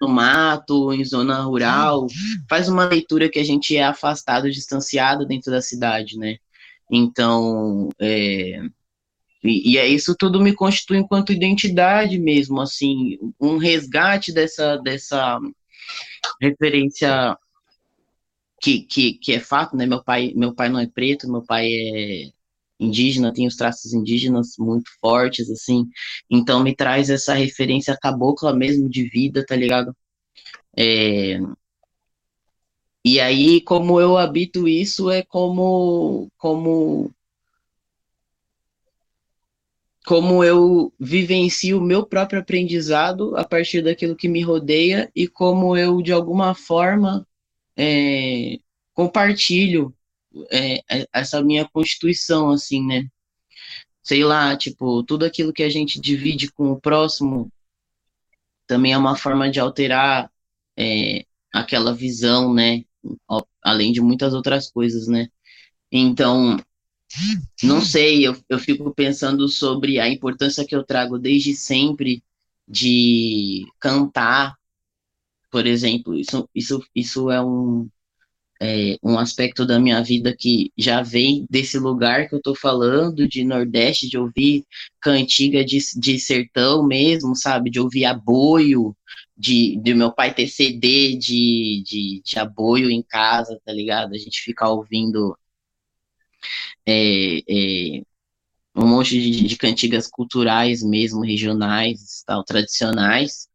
no mato, em zona rural, faz uma leitura que a gente é afastado, distanciado dentro da cidade, né, então, é, e, e é isso tudo me constitui enquanto identidade mesmo, assim, um resgate dessa, dessa referência que, que, que é fato, né? Meu pai, meu pai não é preto, meu pai é indígena, tem os traços indígenas muito fortes, assim, então me traz essa referência cabocla mesmo de vida, tá ligado? É... E aí, como eu habito isso, é como, como como eu vivencio o meu próprio aprendizado a partir daquilo que me rodeia e como eu, de alguma forma, é, compartilho é, essa minha constituição, assim, né? Sei lá, tipo, tudo aquilo que a gente divide com o próximo também é uma forma de alterar é, aquela visão, né? Além de muitas outras coisas, né? Então, não sei, eu, eu fico pensando sobre a importância que eu trago desde sempre de cantar, por exemplo. Isso, isso, isso é um, é, um aspecto da minha vida que já vem desse lugar que eu tô falando, de Nordeste, de ouvir cantiga de, de sertão mesmo, sabe? De ouvir aboio, de, de meu pai ter CD de, de, de aboio em casa, tá ligado? A gente ficar ouvindo é, é, um monte de, de, cantigas culturais mesmo, regionais, tal, tradicionais,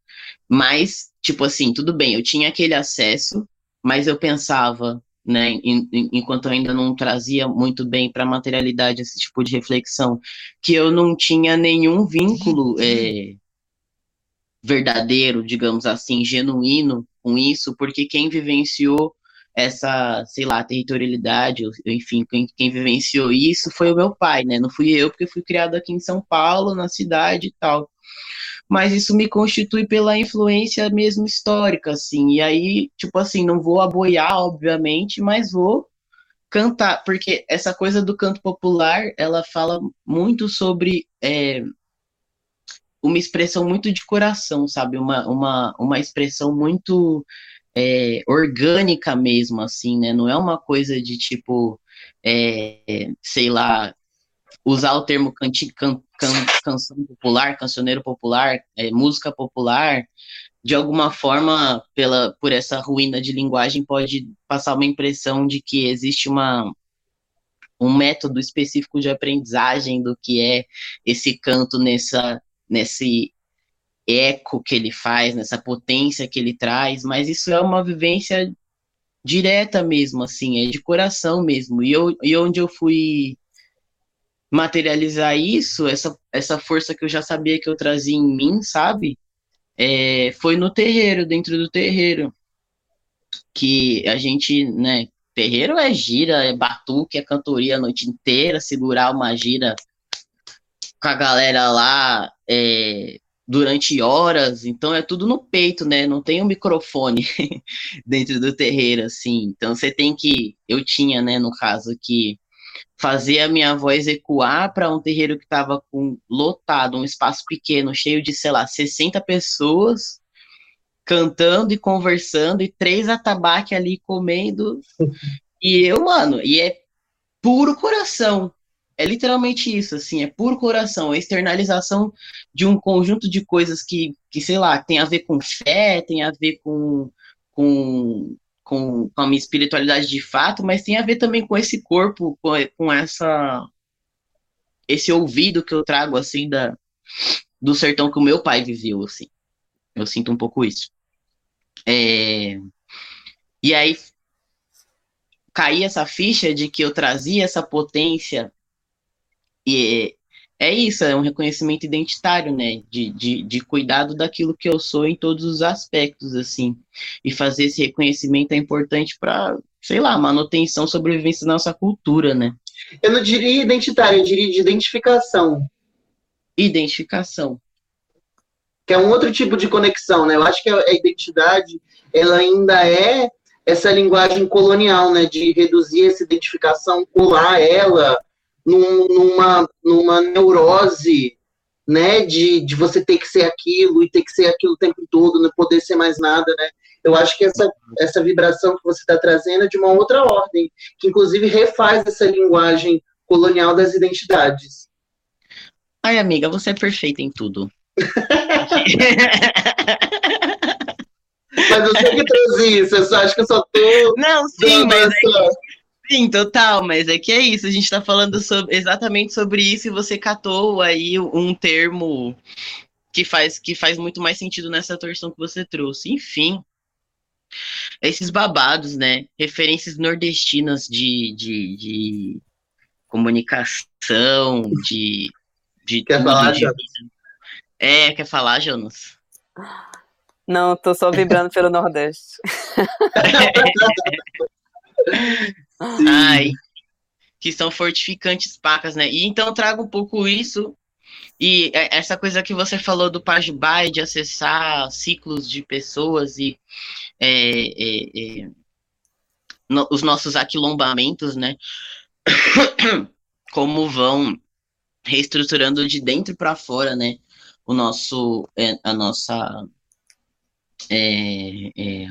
mas, tipo assim, tudo bem, eu tinha aquele acesso, mas eu pensava, né, em, em, enquanto eu ainda não trazia muito bem para a materialidade esse tipo de reflexão, que eu não tinha nenhum vínculo é, verdadeiro, digamos assim, genuíno com isso, porque quem vivenciou essa, sei lá, territorialidade, enfim, quem, quem, vivenciou isso foi o meu pai, né? Não fui eu, porque fui criado aqui em São Paulo, na cidade e tal. Mas isso me constitui pela influência mesmo histórica, assim. E aí, tipo assim, não vou aboiar, obviamente, mas vou cantar, porque essa coisa do canto popular, ela fala muito sobre é, uma expressão muito de coração, sabe? Uma, uma, uma expressão muito é, orgânica mesmo, assim, né? Não é uma coisa de tipo, é, sei lá, usar o termo canti, can, can, canção popular, cancioneiro popular, é, música popular, de alguma forma, pela, por essa ruína de linguagem, pode passar uma impressão de que existe uma, um método específico de aprendizagem do que é esse canto nessa, nesse eco que ele faz, nessa potência que ele traz, mas isso é uma vivência direta mesmo, assim, é de coração mesmo. E, eu, e onde eu fui materializar isso, essa, essa força que eu já sabia que eu trazia em mim, sabe? É, foi no terreiro, dentro do terreiro. Que a gente, né? Terreiro é gira, é batuque, é cantoria a noite inteira, segurar uma gira com a galera lá, é, durante horas, então é tudo no peito, né? Não tem um microfone dentro do terreiro, assim. Então você tem que, eu tinha, né, no caso, que fazer a minha voz ecoar para um terreiro que estava com lotado, um espaço pequeno, cheio de, sei lá, 60 pessoas cantando e conversando e três atabaque ali comendo. E eu, mano, e é puro coração, é literalmente isso, assim, é puro coração, é externalização de um conjunto de coisas que, que sei lá, tem a ver com fé, tem a ver com, com, com, com a minha espiritualidade de fato, mas tem a ver também com esse corpo, com, com essa esse ouvido que eu trago, assim, da, do sertão que o meu pai viveu, assim. Eu sinto um pouco isso. É, e aí caía essa ficha de que eu trazia essa potência e é isso, é um reconhecimento identitário, né? De, de, de cuidado daquilo que eu sou em todos os aspectos, assim. E fazer esse reconhecimento é importante para, sei lá, manutenção, sobrevivência da nossa cultura, né? Eu não diria identitário, eu diria de identificação. Identificação. Que é um outro tipo de conexão, né? Eu acho que a identidade, ela ainda é essa linguagem colonial, né? De reduzir essa identificação, colar ela num, numa, numa neurose, né, de, de você ter que ser aquilo e ter que ser aquilo o tempo todo, não poder ser mais nada, né? Eu acho que essa, essa vibração que você está trazendo é de uma outra ordem, que inclusive refaz essa linguagem colonial das identidades. Ai, amiga, você é perfeita em tudo. mas eu sei que trouxe isso, eu só acho que eu só tô. Não, sim, mas. É Sim, total, mas é que é isso, a gente está falando sobre, exatamente sobre isso e você catou aí um termo que faz, que faz muito mais sentido nessa torção que você trouxe. Enfim, esses babados, né? Referências nordestinas de, de, de comunicação, de. de quer falar, de... É, quer falar, Jonas? Não, tô só vibrando pelo Nordeste. Ai, que são fortificantes pacas, né? E então trago um pouco isso e é, essa coisa que você falou do Pajubá de acessar ciclos de pessoas e é, é, é, no, os nossos aquilombamentos, né? Como vão reestruturando de dentro para fora, né? O nosso, é, a nossa é,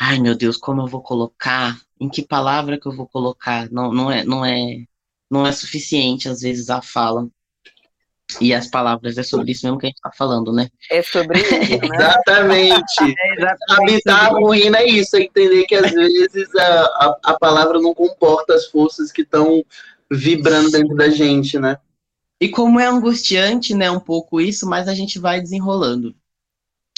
ai meu Deus, como eu vou colocar? Em que palavra que eu vou colocar? Não, não é, não é, não é suficiente às vezes a fala. E as palavras é sobre isso mesmo que a gente está falando, né? É sobre isso, né? exatamente. É exatamente. Habitar a ruína é isso, é entender que às vezes a, a, a palavra não comporta as forças que estão vibrando dentro da gente, né? E como é angustiante, né, um pouco isso, mas a gente vai desenrolando.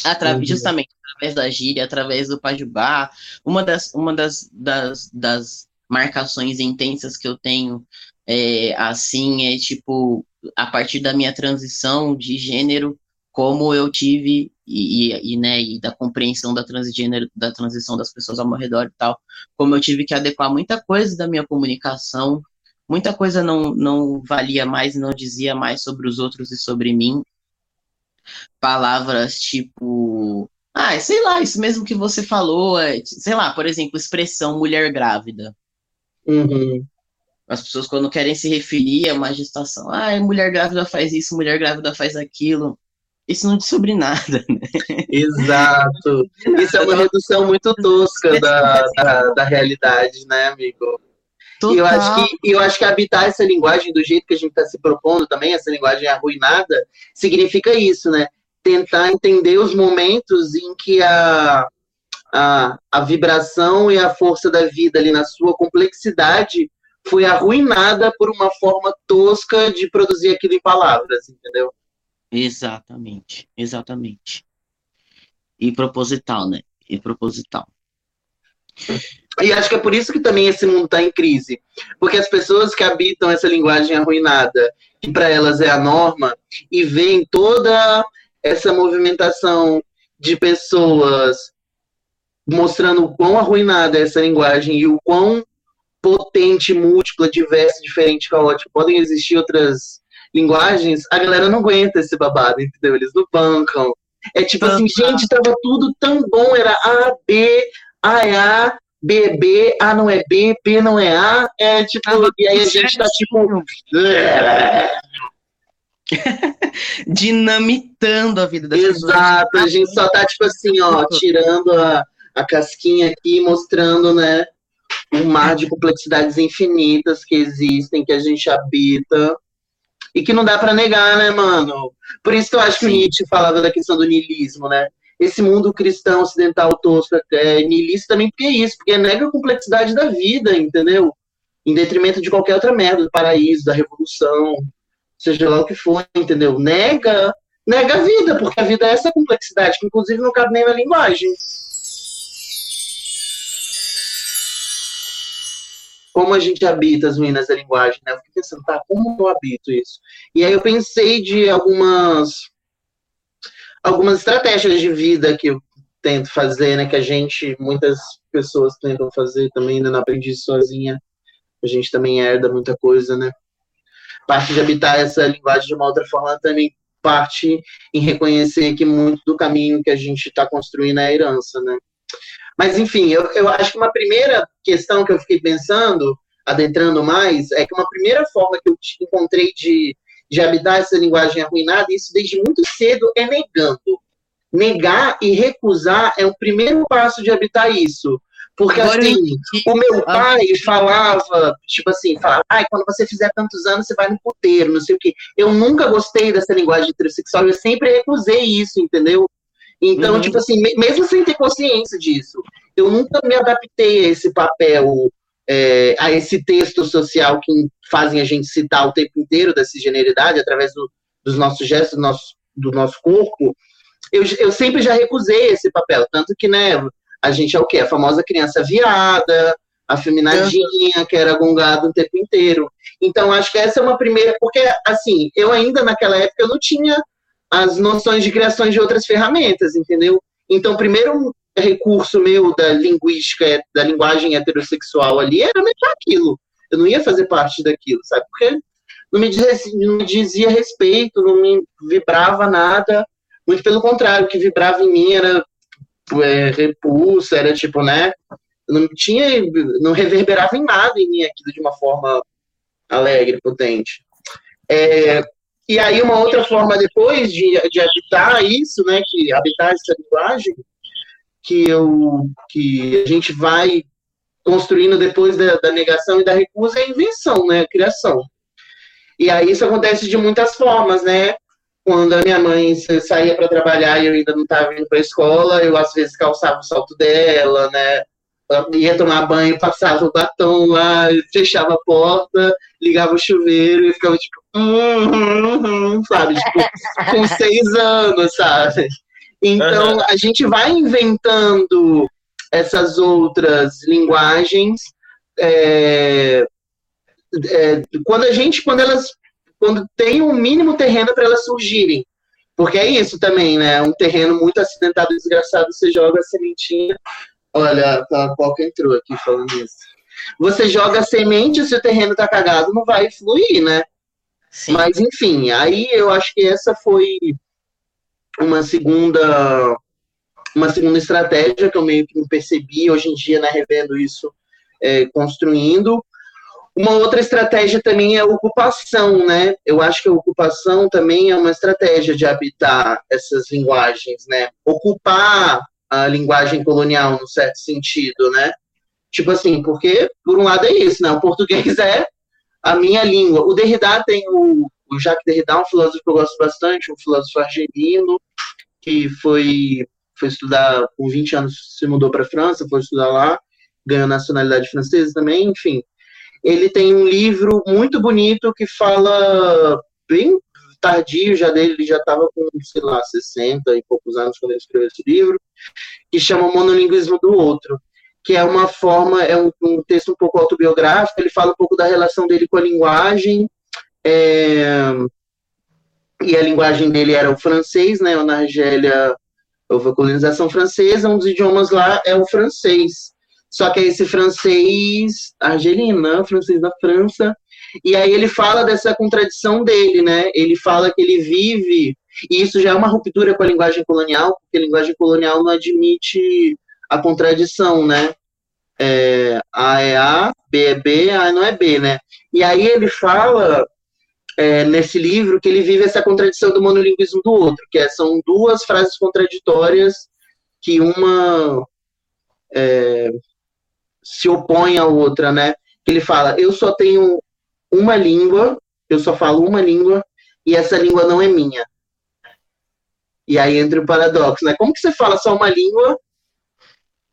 Atra uhum. Justamente através da gíria, através do pajubá. Uma das, uma das, das, das marcações intensas que eu tenho é, assim é tipo a partir da minha transição de gênero como eu tive e, e, e, né, e da compreensão da transgênero, da transição das pessoas ao meu redor e tal, como eu tive que adequar muita coisa da minha comunicação, muita coisa não, não valia mais, não dizia mais sobre os outros e sobre mim, palavras tipo. Ah, sei lá, isso mesmo que você falou, é, sei lá, por exemplo, expressão mulher grávida. Uhum. As pessoas, quando querem se referir a uma gestação, ah, mulher grávida faz isso, mulher grávida faz aquilo. Isso não diz sobre nada, né? Exato. Isso é uma redução muito tosca da, da, da realidade, né, amigo? Total. E eu acho que eu acho que habitar essa linguagem do jeito que a gente está se propondo também, essa linguagem arruinada, significa isso, né? Tentar entender os momentos em que a, a, a vibração e a força da vida ali na sua complexidade foi arruinada por uma forma tosca de produzir aquilo em palavras, entendeu? Exatamente, exatamente. E proposital, né? E proposital. E acho que é por isso que também esse mundo está em crise. Porque as pessoas que habitam essa linguagem arruinada, que para elas é a norma, e veem toda essa movimentação de pessoas mostrando o quão arruinada é essa linguagem e o quão potente, múltipla, diversa, diferente, caótica podem existir outras linguagens, a galera não aguenta esse babado, entendeu? Eles não bancam. É tipo assim, gente, tava tudo tão bom, era A, B, A A, B B, A não é B, P não é A, é tipo, ah, e aí a gente tá tipo. Dinamitando a vida das Exato, pessoas. a gente só tá tipo assim, ó, tirando a, a casquinha aqui, mostrando, né, um mar de complexidades infinitas que existem, que a gente habita, e que não dá para negar, né, mano? Por isso que eu acho que o Nietzsche falava da questão do niilismo, né? Esse mundo cristão ocidental tosco é também porque é isso, porque nega a complexidade da vida, entendeu? Em detrimento de qualquer outra merda, do paraíso, da revolução, seja lá o que for, entendeu? Nega nega a vida, porque a vida é essa complexidade, que inclusive não cabe nem na linguagem. Como a gente habita as ruínas da linguagem, né? Eu fiquei pensando, tá, como eu habito isso? E aí eu pensei de algumas algumas estratégias de vida que eu tento fazer, né? Que a gente, muitas pessoas tentam fazer também, ainda não aprendi sozinha. A gente também herda muita coisa, né? Parte de habitar essa linguagem de uma outra forma também parte em reconhecer que muito do caminho que a gente está construindo é a herança, né? Mas, enfim, eu, eu acho que uma primeira questão que eu fiquei pensando, adentrando mais, é que uma primeira forma que eu encontrei de, de habitar essa linguagem arruinada, isso desde muito cedo, é negando. Negar e recusar é o primeiro passo de habitar isso. Porque Agora assim, o meu ah. pai falava, tipo assim, falava, ai, quando você fizer tantos anos, você vai no puteiro, não sei o quê. Eu nunca gostei dessa linguagem heterossexual, eu sempre recusei isso, entendeu? Então, uhum. tipo assim, mesmo sem ter consciência disso, eu nunca me adaptei a esse papel, é, a esse texto social que fazem a gente citar o tempo inteiro da cisgeneridade, através do, dos nossos gestos, do nosso, do nosso corpo. Eu, eu sempre já recusei esse papel, tanto que, né, a gente é o quê? A famosa criança viada, afeminadinha, que era gongada o tempo inteiro. Então, acho que essa é uma primeira, porque, assim, eu ainda naquela época eu não tinha as noções de criação de outras ferramentas, entendeu? Então, primeiro recurso meu da linguística, da linguagem heterossexual ali, era meter aquilo. Eu não ia fazer parte daquilo, sabe? Porque não me, dizia, não me dizia respeito, não me vibrava nada. Muito pelo contrário, o que vibrava em mim era é, repulsa, era tipo, né? Não tinha, não reverberava em nada em mim aquilo de uma forma alegre, potente. É, e aí uma outra forma depois de, de habitar isso, né, que habitar essa linguagem, que eu que a gente vai construindo depois da, da negação e da recusa é a invenção, né, a criação. E aí isso acontece de muitas formas, né? quando a minha mãe saía para trabalhar e eu ainda não estava indo para a escola, eu às vezes calçava o salto dela, né? ia tomar banho, passava o batom lá, fechava a porta, ligava o chuveiro e ficava tipo, hum, hum, sabe? Tipo, com seis anos, sabe? Então, a gente vai inventando essas outras linguagens é, é, quando a gente, quando elas quando tem um mínimo terreno para elas surgirem. Porque é isso também, né? Um terreno muito acidentado, desgraçado, você joga a sementinha. Olha, a Coca entrou aqui falando isso. Você joga a semente, se o terreno tá cagado, não vai fluir, né? Sim. Mas, enfim, aí eu acho que essa foi uma segunda uma segunda estratégia que eu meio que me percebi hoje em dia, né, revendo isso, é, construindo. Uma outra estratégia também é a ocupação, né? Eu acho que a ocupação também é uma estratégia de habitar essas linguagens, né? Ocupar a linguagem colonial, no certo sentido, né? Tipo assim, porque, por um lado, é isso, né? O português é a minha língua. O Derrida tem o, o Jacques Derrida, um filósofo que eu gosto bastante, um filósofo argelino, que foi, foi estudar, com 20 anos, se mudou para a França, foi estudar lá, ganhou nacionalidade francesa também, enfim. Ele tem um livro muito bonito que fala bem tardio já dele, ele já estava com, sei lá, 60 e poucos anos quando ele escreveu esse livro, que chama Monolinguismo do Outro, que é uma forma, é um, um texto um pouco autobiográfico, ele fala um pouco da relação dele com a linguagem, é, e a linguagem dele era o francês, né, na Argélia houve a colonização francesa, um dos idiomas lá é o francês, só que é esse francês argelino, né? francês da França. E aí ele fala dessa contradição dele, né? Ele fala que ele vive, e isso já é uma ruptura com a linguagem colonial, porque a linguagem colonial não admite a contradição, né? É, a é A, B é B, A não é B, né? E aí ele fala é, nesse livro que ele vive essa contradição do monolinguismo do outro, que é, são duas frases contraditórias que uma é, se opõe à outra, né? Ele fala: eu só tenho uma língua, eu só falo uma língua e essa língua não é minha. E aí entra o paradoxo, né? Como que você fala só uma língua,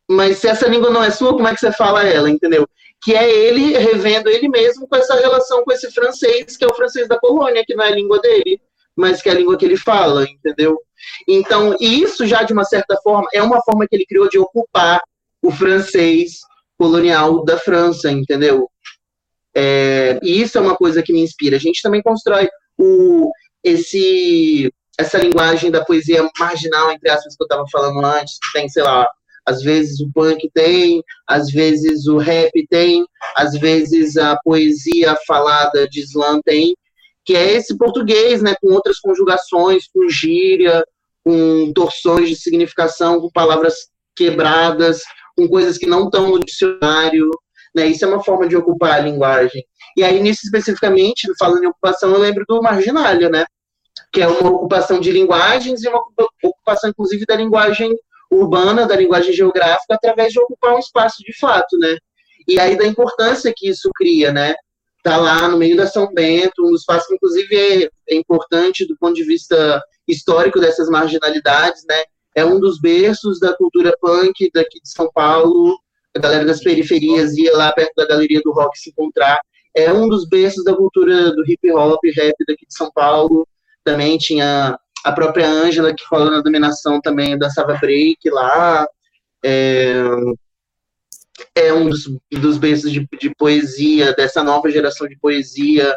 mas se essa língua não é sua, como é que você fala ela, entendeu? Que é ele revendo ele mesmo com essa relação com esse francês, que é o francês da colônia, que não é a língua dele, mas que é a língua que ele fala, entendeu? Então, isso já de uma certa forma é uma forma que ele criou de ocupar o francês colonial da França, entendeu? É, e isso é uma coisa que me inspira. A gente também constrói o, esse, essa linguagem da poesia marginal, entre aspas, que eu estava falando antes, que tem, sei lá, às vezes o punk tem, às vezes o rap tem, às vezes a poesia falada de slam tem, que é esse português, né, com outras conjugações, com gíria, com torções de significação, com palavras quebradas, com coisas que não estão no dicionário, né? Isso é uma forma de ocupar a linguagem. E aí, nisso especificamente, falando em ocupação, eu lembro do marginalia, né? Que é uma ocupação de linguagens e uma ocupação, inclusive, da linguagem urbana, da linguagem geográfica, através de ocupar um espaço de fato, né? E aí da importância que isso cria, né? Tá lá no meio da São Bento, um espaço que, inclusive, é, é importante do ponto de vista histórico dessas marginalidades, né? É um dos berços da cultura punk daqui de São Paulo, a galera das periferias ia lá perto da galeria do rock se encontrar. É um dos berços da cultura do hip hop, rap daqui de São Paulo. Também tinha a própria Ângela, que falou na dominação também dançava break lá. É, é um dos, dos berços de, de, poesia, dessa nova geração de poesia,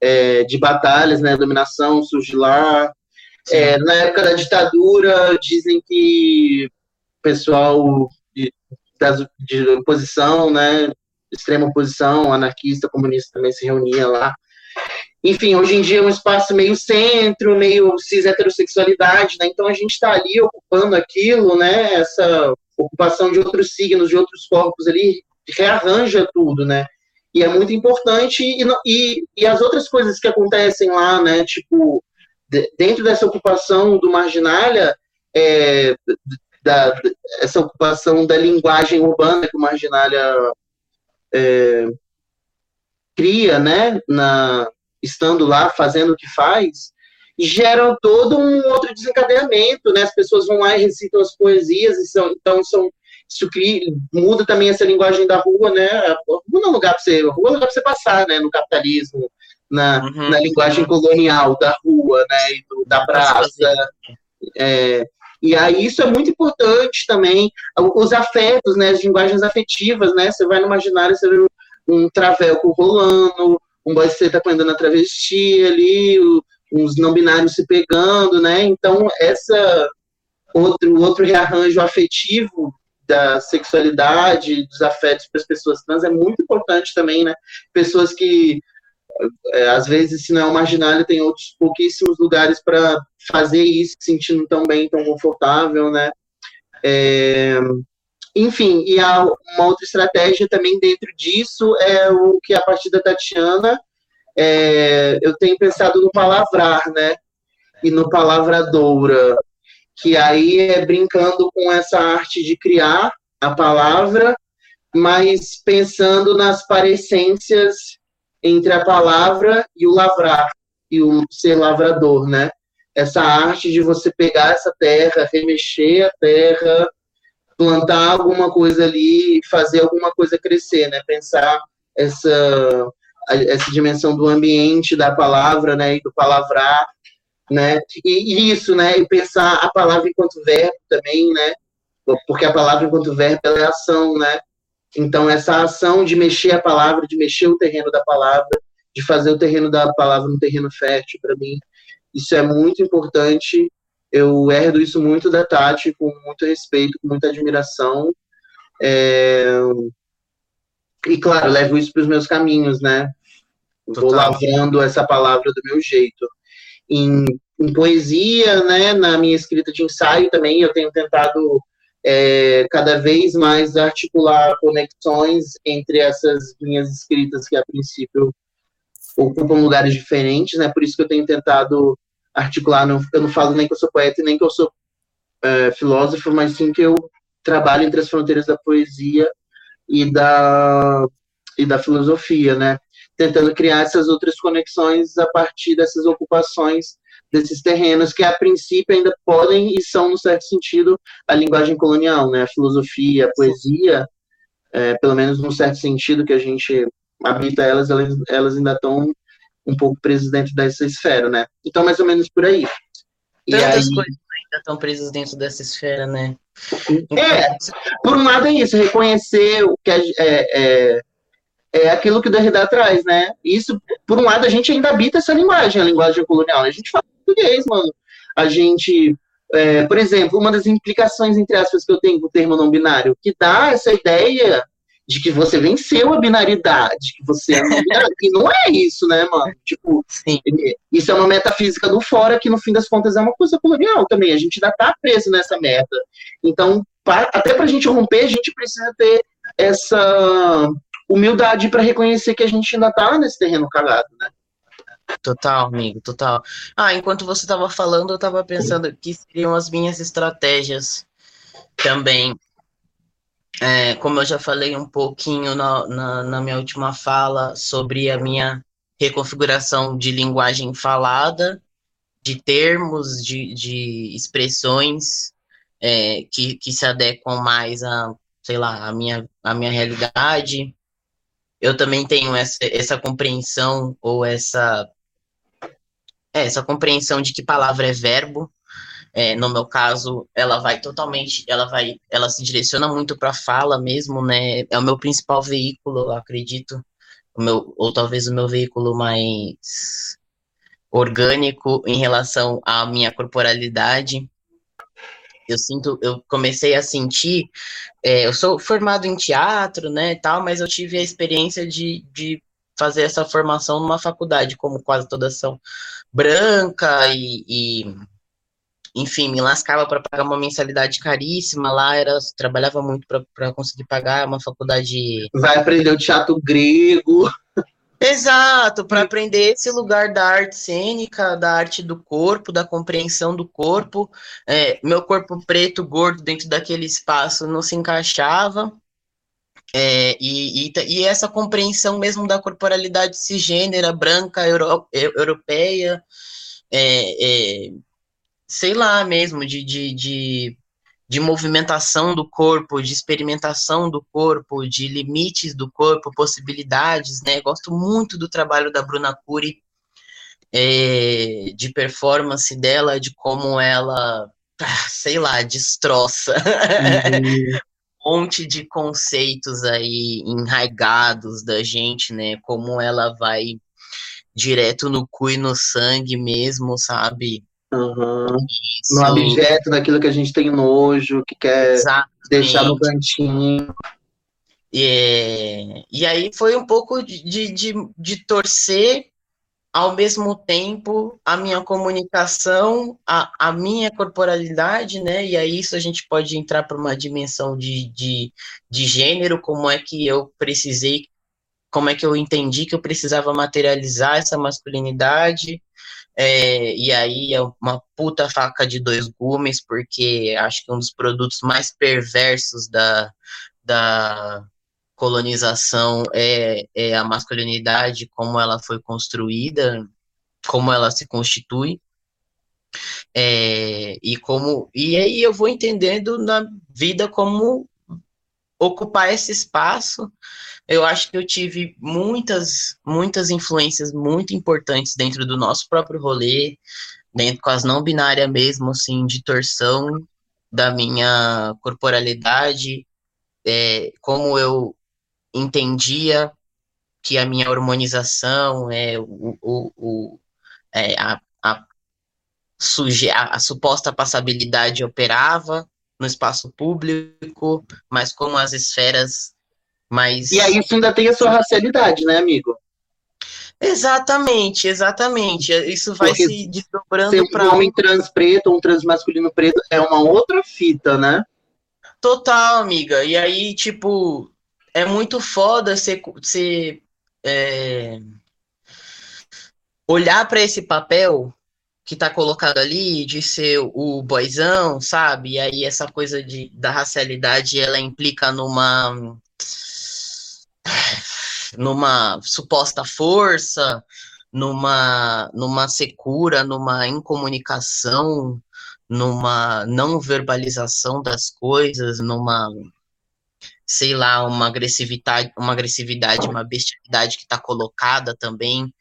é, de batalhas, né? A dominação surge lá. É, na época da ditadura, dizem que o pessoal das, de oposição, né, extrema oposição, anarquista, comunista também se reunia lá. Enfim, hoje em dia é um espaço meio centro, meio cis heterossexualidade, né? Então a gente está ali ocupando aquilo, né? Essa ocupação de outros signos, de outros corpos ali, rearranja tudo, né? E é muito importante, e, e, e as outras coisas que acontecem lá, né? Tipo, de, dentro dessa ocupação do marginalia, é, da, essa ocupação da linguagem urbana que o Marginalia é, cria, né, na, estando lá, fazendo o que faz, geram todo um outro desencadeamento, né, as pessoas vão lá e recitam as poesias, e são, então são, isso cria, muda também essa linguagem da rua, né, a rua não é lugar para você, a rua é lugar para você passar, né, no capitalismo, na, uhum, na linguagem colonial da rua, né, e do, da praça, é, e aí isso é muito importante também, os afetos, né, as linguagens afetivas, né, você vai no imaginário, você vê um traveco rolando, um boy tá aprendendo a travesti ali, uns não binários se pegando, né, então essa outro, outro rearranjo afetivo da sexualidade, dos afetos para as pessoas trans é muito importante também, né, pessoas que é, às vezes, se não é o marginal, tem outros pouquíssimos lugares para fazer isso, se sentindo tão bem, tão confortável, né? É, enfim, e a, uma outra estratégia também dentro disso é o que a partir da Tatiana é, eu tenho pensado no palavrar, né? E no palavradoura, que aí é brincando com essa arte de criar a palavra, mas pensando nas parecências entre a palavra e o lavrar, e o ser lavrador, né? Essa arte de você pegar essa terra, remexer a terra, plantar alguma coisa ali, fazer alguma coisa crescer, né? Pensar essa essa dimensão do ambiente da palavra, né, e do palavrar, né? E, isso, né, e pensar a palavra enquanto verbo também, né? Porque a palavra enquanto verbo é ação, né? Então, essa ação de mexer a palavra, de mexer o terreno da palavra, de fazer o terreno da palavra um terreno fértil, para mim, isso é muito importante. Eu herdo isso muito da Tati, com muito respeito, com muita admiração. É... E, claro, levo isso para os meus caminhos, né? Vou lavrando essa palavra do meu jeito. Em, em poesia, né, na minha escrita de ensaio também, eu tenho tentado é, cada vez mais articular conexões entre essas linhas escritas que a princípio ocupam lugares diferentes, né? Por isso que eu tenho tentado articular. Não, eu não falo nem que eu sou poeta nem que eu sou é, filósofo, mas sim que eu trabalho entre as fronteiras da poesia e da e da filosofia, né? Tentando criar essas outras conexões a partir dessas ocupações desses terrenos que a princípio ainda podem e são no certo sentido a linguagem colonial, né? A filosofia, a poesia, é, pelo menos num certo sentido que a gente habita elas, elas, elas ainda estão um pouco presos dentro dessa esfera, né? Então, mais ou menos por aí. Tantas aí... coisas ainda estão presas dentro dessa esfera, né? É, por um lado é isso, reconhecer o que é, é, é aquilo que o Derrida traz, né? Isso, por um lado, a gente ainda habita essa linguagem, a linguagem colonial. A gente fala português, mano. A gente, é, por exemplo, uma das implicações, entre aspas, que eu tenho com o termo não binário, que dá essa ideia de que você venceu a binaridade, que você é binário. e não é isso, né, mano? Tipo, Sim. isso é uma metafísica do fora que, no fim das contas, é uma coisa colonial também. A gente ainda tá preso nessa meta. Então, pra, até pra gente romper, a gente precisa ter essa humildade para reconhecer que a gente ainda tá nesse terreno cagado, né? Total, amigo, total. Ah, enquanto você estava falando, eu estava pensando que seriam as minhas estratégias também. É, como eu já falei um pouquinho na, na, na, minha última fala sobre a minha reconfiguração de linguagem falada, de termos, de, de expressões é, que, que se adequam mais a, sei lá, a minha, a minha realidade. Eu também tenho essa, essa compreensão ou essa é, essa compreensão de que palavra é verbo. É, no meu caso, ela vai totalmente, ela vai, ela se direciona muito para fala mesmo, né? É o meu principal veículo, acredito, o meu, ou talvez o meu veículo mais orgânico em relação à minha corporalidade. Eu sinto, eu comecei a sentir, é, eu sou formado em teatro, né, tal, mas eu tive a experiência de, de fazer essa formação numa faculdade, como quase todas são branca e, e enfim, me lascava para pagar uma mensalidade caríssima lá, era trabalhava muito para conseguir pagar uma faculdade. Vai aprender o teatro grego. Exato, para aprender esse lugar da arte cênica, da arte do corpo, da compreensão do corpo. É, meu corpo preto, gordo, dentro daquele espaço não se encaixava. É, e, e, e, essa compreensão mesmo da corporalidade cisgênera, branca, euro, europeia, é, é, sei lá mesmo, de, de, de, de, movimentação do corpo, de experimentação do corpo, de limites do corpo, possibilidades, né? Gosto muito do trabalho da Bruna Cury, é, de performance dela, de como ela, sei lá, destroça uhum. monte de conceitos aí enraigados da gente, né? Como ela vai direto no cu e no sangue mesmo, sabe? Uhum. No objeto daquilo que a gente tem nojo, que quer Exatamente. deixar no cantinho. É, e aí foi um pouco de, de, de torcer ao mesmo tempo a minha comunicação, a, a minha corporalidade, né? E aí isso a gente pode entrar para uma dimensão de, de, de gênero, como é que eu precisei, como é que eu entendi que eu precisava materializar essa masculinidade. É, e aí é uma puta faca de dois gumes, porque acho que um dos produtos mais perversos da, da colonização é, é a masculinidade, como ela foi construída, como ela se constitui. É, e como e aí eu vou entendendo na vida como ocupar esse espaço. Eu acho que eu tive muitas muitas influências muito importantes dentro do nosso próprio rolê, dentro com as não binárias mesmo, assim, de torção da minha corporalidade, é, como eu entendia que a minha hormonização, é, o, o, o é, a, a, suje, a, a suposta passabilidade operava no espaço público, mas como as esferas mais. E aí isso ainda tem a sua racialidade, né, amigo? Exatamente, exatamente. Isso vai Porque se desdobrando para. Um homem trans preto, um trans masculino preto é uma outra fita, né? Total, amiga. E aí, tipo, é muito foda você, você é, olhar para esse papel que tá colocado ali de ser o boizão, sabe? E aí essa coisa de, da racialidade, ela implica numa numa suposta força, numa numa secura, numa incomunicação, numa não verbalização das coisas, numa sei lá, uma agressividade, uma agressividade, uma bestialidade que está colocada também,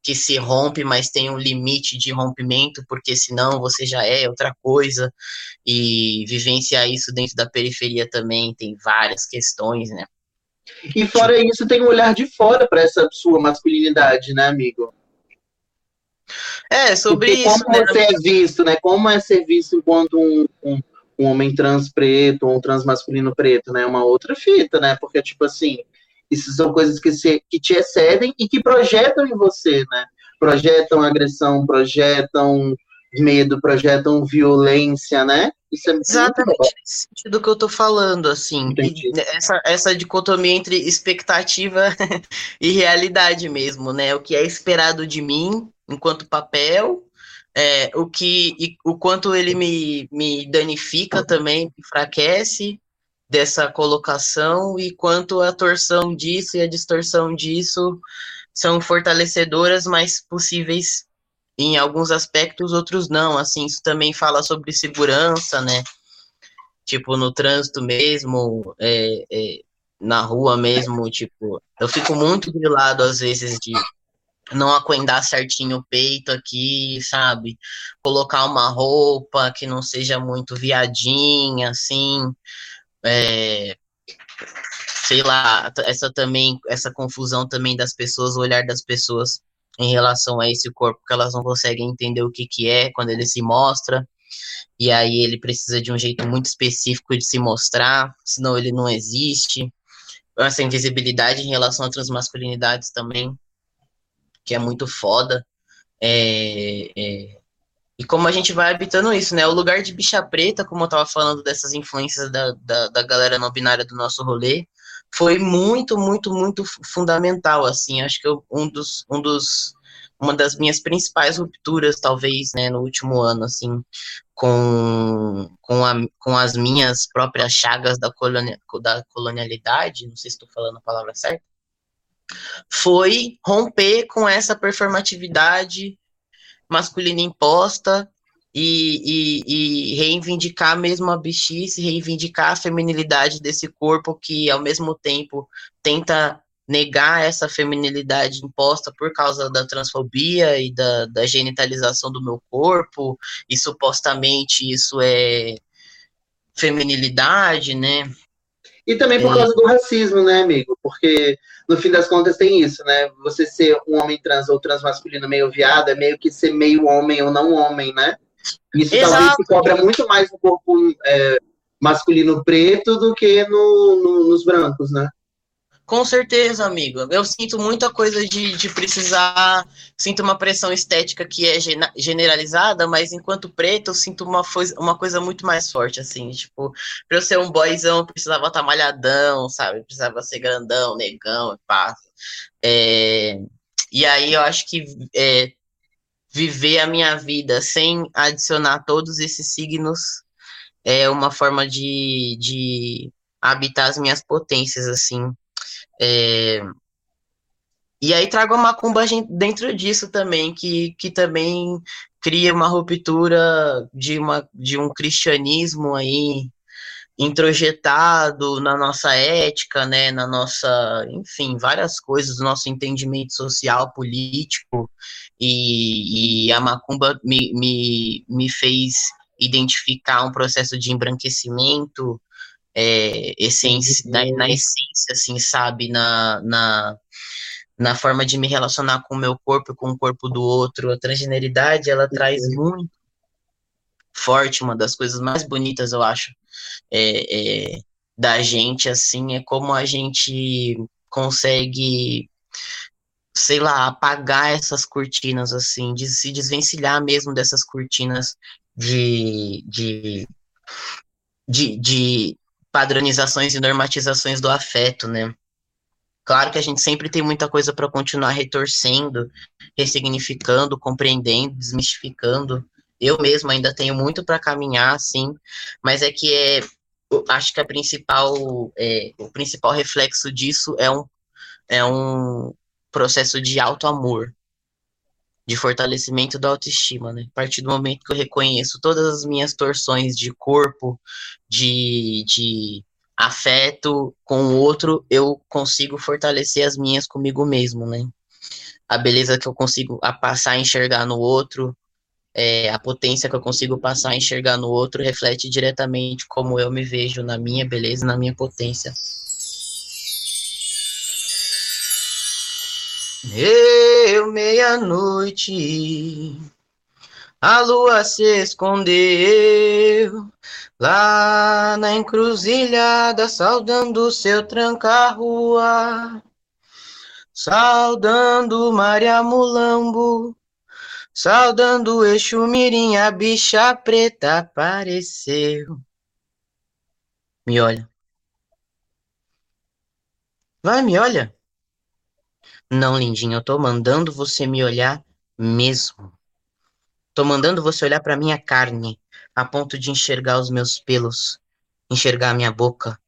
que se rompe, mas tem um limite de rompimento, porque senão você já é outra coisa, e vivenciar isso dentro da periferia também tem várias questões, né? E fora isso, tem um olhar de fora para essa sua masculinidade, né, amigo? É, sobre Porque isso. Como né? você é visto, né? Como é ser visto enquanto um, um, um homem trans preto, um trans masculino preto, né? Uma outra fita, né? Porque, tipo assim, isso são coisas que, se, que te excedem e que projetam em você, né? Projetam agressão, projetam medo, projetam violência, né? Isso é Exatamente nesse sentido que eu tô falando, assim. Essa, essa dicotomia entre expectativa e realidade mesmo, né? O que é esperado de mim enquanto papel, é, o que e o quanto ele me, me danifica também, me enfraquece dessa colocação e quanto a torção disso e a distorção disso são fortalecedoras, mas possíveis em alguns aspectos, outros não. Assim, isso também fala sobre segurança, né? Tipo, no trânsito mesmo, é, é, na rua mesmo, tipo, eu fico muito grilado às vezes de não aquendar certinho o peito aqui, sabe? Colocar uma roupa que não seja muito viadinha, assim. É, sei lá, essa também, essa confusão também das pessoas, o olhar das pessoas em relação a esse corpo, que elas não conseguem entender o que que é quando ele se mostra, e aí ele precisa de um jeito muito específico de se mostrar, senão ele não existe. Essa invisibilidade em relação a transmasculinidades também, que é muito foda. É, é, e como a gente vai habitando isso, né? O lugar de bicha preta, como eu tava falando dessas influências da, da, da galera não binária do nosso rolê, foi muito, muito, muito fundamental, assim, acho que eu, um dos, um dos, uma das minhas principais rupturas, talvez, né, no último ano, assim, com, com, a, com as minhas próprias chagas da, colonia, da colonialidade, não sei se estou falando a palavra certa, foi romper com essa performatividade masculina imposta e, e, e, reivindicar mesmo a bichice, reivindicar a feminilidade desse corpo que, ao mesmo tempo, tenta negar essa feminilidade imposta por causa da transfobia e da, da genitalização do meu corpo, e supostamente isso é feminilidade, né? E também por É. causa do racismo, né, amigo? Porque, no fim das contas, tem isso, né? Você ser um homem trans ou transmasculino meio viado é meio que ser meio homem ou não homem, né? Isso talvez Exato. se cobra muito mais no corpo é, masculino preto do que no, no- nos brancos, né? Com certeza, amigo. Eu sinto muita coisa de, de precisar. Sinto uma pressão estética que é generalizada, mas enquanto preto, eu sinto uma, uma coisa muito mais forte, assim. Tipo, pra eu ser um boyzão, eu precisava estar malhadão, sabe? Eu precisava ser grandão, negão e pá. É, e aí eu acho que é, viver a minha vida sem adicionar todos esses signos é uma forma de, de habitar as minhas potências, assim. É, E aí trago a macumba dentro disso também, que, que também cria uma ruptura de, uma, de um cristianismo aí introjetado na nossa ética, né, na nossa, enfim, várias coisas, nosso entendimento social, político, e, e a macumba me, me, me fez identificar um processo de embranquecimento, é, essência, na, na essência, assim, sabe, na, na, na forma de me relacionar com o meu corpo e com o corpo do outro. A transgeneridade, ela traz muito forte, uma das coisas mais bonitas, eu acho, é, é, da gente, assim, é como a gente consegue, sei lá, apagar essas cortinas, assim, de se desvencilhar mesmo dessas cortinas de, de, de, de padronizações e normatizações do afeto, né? Claro que a gente sempre tem muita coisa para continuar retorcendo, ressignificando, compreendendo, desmistificando. Eu mesmo ainda tenho muito para caminhar, sim, mas é que é, acho que a principal, é, o principal reflexo disso é um, é um processo de auto-amor, de fortalecimento da autoestima, né? A partir do momento que eu reconheço todas as minhas torções de corpo, de, de afeto com o outro, eu consigo fortalecer as minhas comigo mesmo, né? A beleza que eu consigo a passar a enxergar no outro, é, a potência que eu consigo passar a enxergar no outro reflete diretamente como eu me vejo na minha beleza, na minha potência. Eu, meia-noite, a lua se escondeu lá na encruzilhada, saudando seu tranca-rua, saudando Maria Mulambo, saudando Exu Mirim, a bicha preta apareceu. Me olha. Vai, me olha. Não, lindinho, eu tô mandando você me olhar mesmo. Tô mandando você olhar para minha carne, a ponto de enxergar os meus pelos, enxergar a minha boca.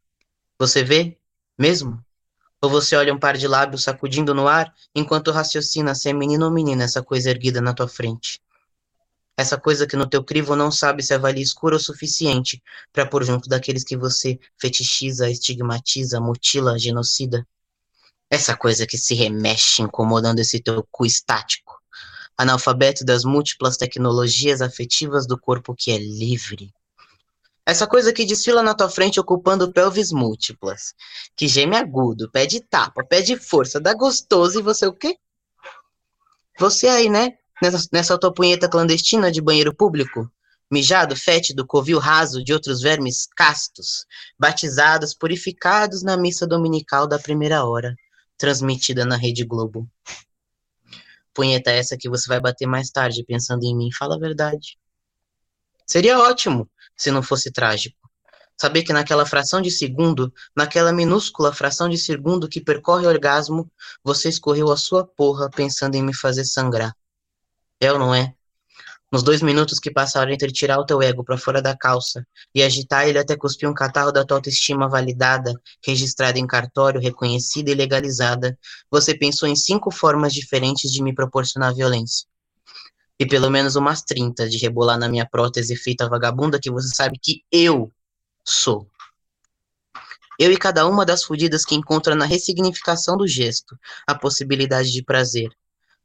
Você vê? Mesmo? Ou você olha um par de lábios sacudindo no ar enquanto raciocina se é menino ou menina essa coisa erguida na tua frente? Essa coisa que no teu crivo não sabe se é valia escura o suficiente para pôr junto daqueles que você fetichiza, estigmatiza, mutila, genocida? Essa coisa que se remexe incomodando esse teu cu estático. Analfabeto das múltiplas tecnologias afetivas do corpo que é livre. Essa coisa que desfila na tua frente ocupando pelvis múltiplas. Que geme agudo, pede tapa, pede força, dá gostoso e você o quê? Você aí, né? Nessa, nessa tua punheta clandestina de banheiro público? Mijado, fétido, covil raso de outros vermes castos, batizados, purificados na missa dominical da primeira hora transmitida na Rede Globo. Punheta essa que você vai bater mais tarde pensando em mim, fala a verdade. Seria ótimo se não fosse trágico. Saber que naquela fração de segundo, naquela minúscula fração de segundo que percorre o orgasmo, você escorreu a sua porra pensando em me fazer sangrar. É ou não é? Nos dois minutos que passaram entre tirar o teu ego para fora da calça e agitar ele até cuspir um catarro da tua autoestima validada, registrada em cartório, reconhecida e legalizada, você pensou em cinco formas diferentes de me proporcionar violência. E pelo menos umas 30 de rebolar na minha prótese feita vagabunda que você sabe que eu sou. Eu e cada uma das fudidas que encontra na ressignificação do gesto a possibilidade de prazer,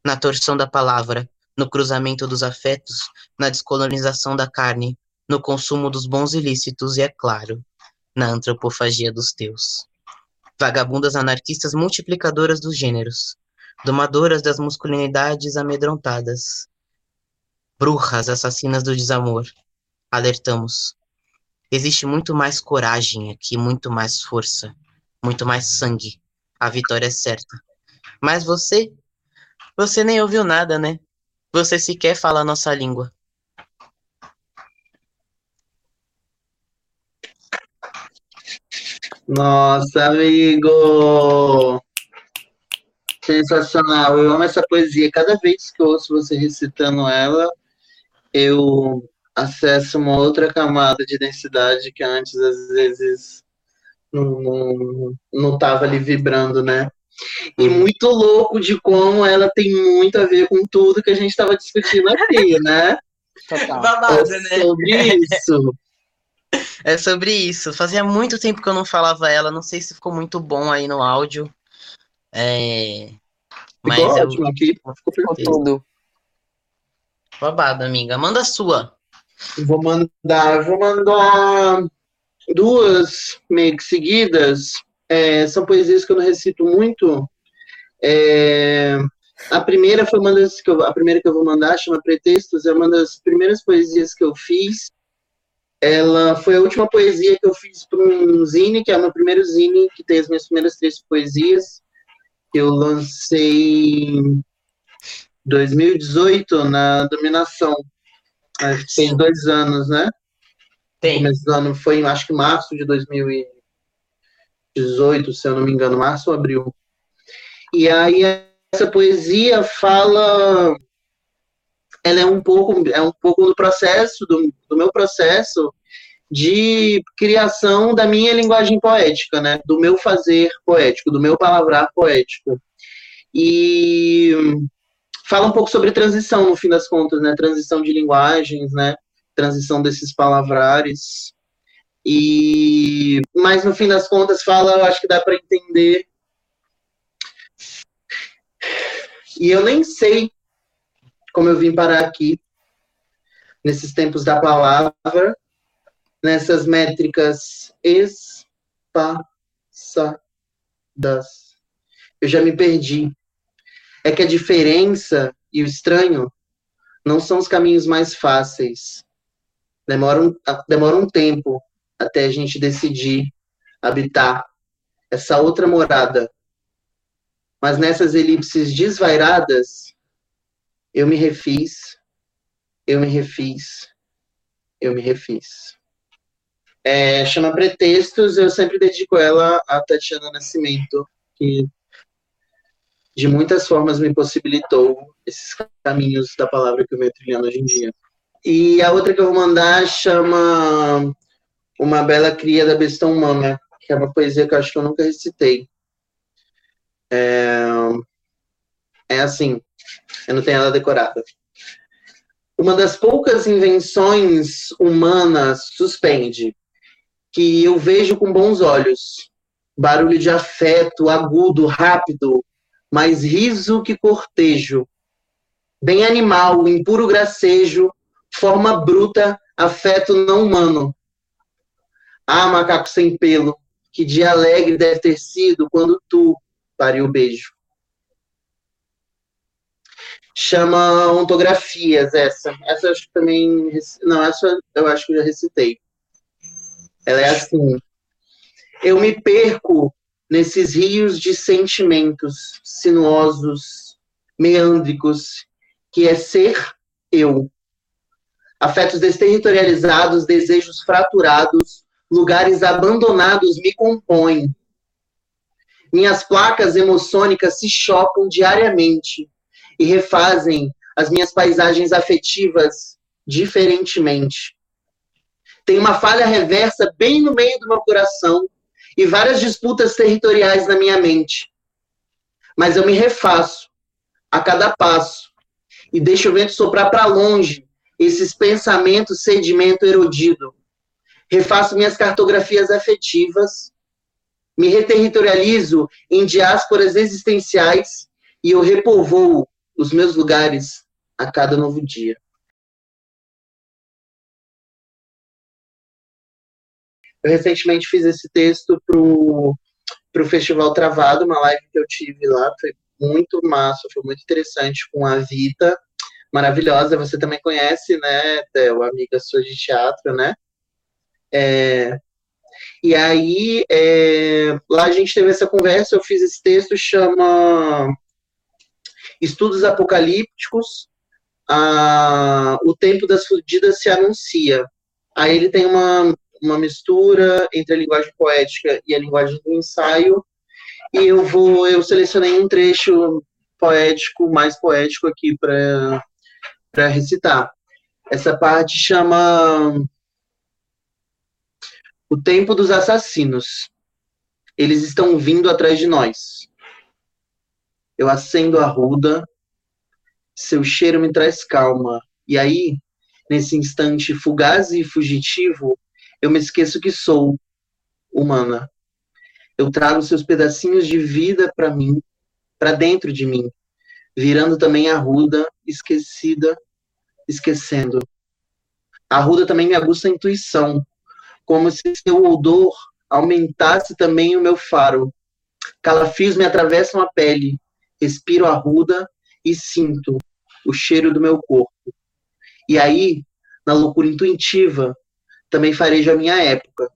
na torção da palavra, no cruzamento dos afetos, na descolonização da carne, no consumo dos bons ilícitos e, é claro, na antropofagia dos teus. Vagabundas anarquistas multiplicadoras dos gêneros, domadoras das masculinidades amedrontadas, bruxas assassinas do desamor, alertamos. Existe muito mais coragem aqui, muito mais força, muito mais sangue. A vitória é certa. Mas você, você nem ouviu nada, né? Você sequer fala nossa língua. Nossa, amigo! Sensacional. Eu amo essa poesia. Cada vez que eu ouço você recitando ela, eu acesso uma outra camada de densidade que antes, às vezes, não estava ali vibrando, né? E muito louco de como ela tem muito a ver com tudo que a gente estava discutindo aqui, né? Total. Babado, é né? sobre isso. É sobre isso. Fazia muito tempo que eu não falava ela. Não sei se ficou muito bom aí no áudio. É... Mas ficou eu... ótimo aqui. Ficou tudo. Babado, amiga. Manda a sua. Vou mandar, vou mandar duas meio que seguidas. É, são poesias que eu não recito muito. É, a primeira foi uma das que eu, a primeira que eu vou mandar, chama Pretextos, é uma das primeiras poesias que eu fiz. Ela foi a última poesia que eu fiz para um zine, que é o meu primeiro zine, que tem as minhas primeiras três poesias. Eu lancei em 2018 na Dominação. Acho que tem dois anos, né? Tem. Começo do ano foi, acho que março de 2018. 18, se eu não me engano, março ou abril. E aí essa poesia fala ela é um pouco é um pouco do processo do, do meu processo de criação da minha linguagem poética, né? Do meu fazer poético, do meu palavrar poético. E fala um pouco sobre transição, no fim das contas, né? Transição de linguagens, né? Transição desses palavrares. E mas no fim das contas fala, eu acho que dá para entender. E eu nem sei como eu vim parar aqui nesses tempos da palavra, nessas métricas espaçadas. Eu já me perdi. É que a diferença e o estranho não são os caminhos mais fáceis. Demora um, demora um tempo até a gente decidir habitar essa outra morada. Mas nessas elipses desvairadas, eu me refiz, eu me refiz, eu me refiz. É, chama Pretextos, eu sempre dedico ela a Tatiana Nascimento, que de muitas formas me possibilitou esses caminhos da palavra que eu venho trilhando hoje em dia. E a outra que eu vou mandar chama Uma Bela Cria da Besta Humana, que é uma poesia que eu acho que eu nunca recitei. É, é assim, eu não tenho ela decorada. Uma das poucas invenções humanas, suspende, que eu vejo com bons olhos. Barulho de afeto, agudo, rápido, mais riso que cortejo. Bem animal, em puro gracejo, forma bruta, afeto não humano. Ah, macaco sem pelo, que dia alegre deve ter sido quando tu pariu o beijo. Chama Ontografias, essa. Essa eu acho que também. Não, essa eu acho que eu já recitei. Ela é assim. Eu me perco nesses rios de sentimentos sinuosos, meândricos, que é ser eu. Afetos desterritorializados, desejos fraturados, lugares abandonados me compõem. Minhas placas emoçõnicas se chocam diariamente e refazem as minhas paisagens afetivas diferentemente. Tem uma falha reversa bem no meio do meu coração e várias disputas territoriais na minha mente. Mas eu me refaço a cada passo e deixo o vento soprar para longe esses pensamentos sedimento erodido. Refaço minhas cartografias afetivas, me reterritorializo em diásporas existenciais e eu repovoo os meus lugares a cada novo dia. Eu recentemente fiz esse texto pro, pro Festival Travado, uma live que eu tive lá, foi muito massa, foi muito interessante com a Vita, maravilhosa, você também conhece, né, Theo, amiga sua de teatro, né? É, e aí, é, lá a gente teve essa conversa, eu fiz esse texto, chama Estudos Apocalípticos, a, O Tempo das Fudidas se Anuncia. Aí ele tem uma uma mistura entre a linguagem poética e a linguagem do ensaio. E eu vou, eu selecionei um trecho poético, mais poético aqui para para recitar. Essa parte chama O Tempo dos Assassinos. Eles estão vindo atrás de nós. Eu acendo a ruda, seu cheiro me traz calma. E aí, nesse instante fugaz e fugitivo, eu me esqueço que sou humana. Eu trago seus pedacinhos de vida para mim, para dentro de mim, virando também a ruda, esquecida, esquecendo. A ruda também me aguça a intuição, como se seu odor aumentasse também o meu faro. Calafios me atravessam a pele, respiro a ruda e sinto o cheiro do meu corpo. E aí, na loucura intuitiva, também farejo a minha época.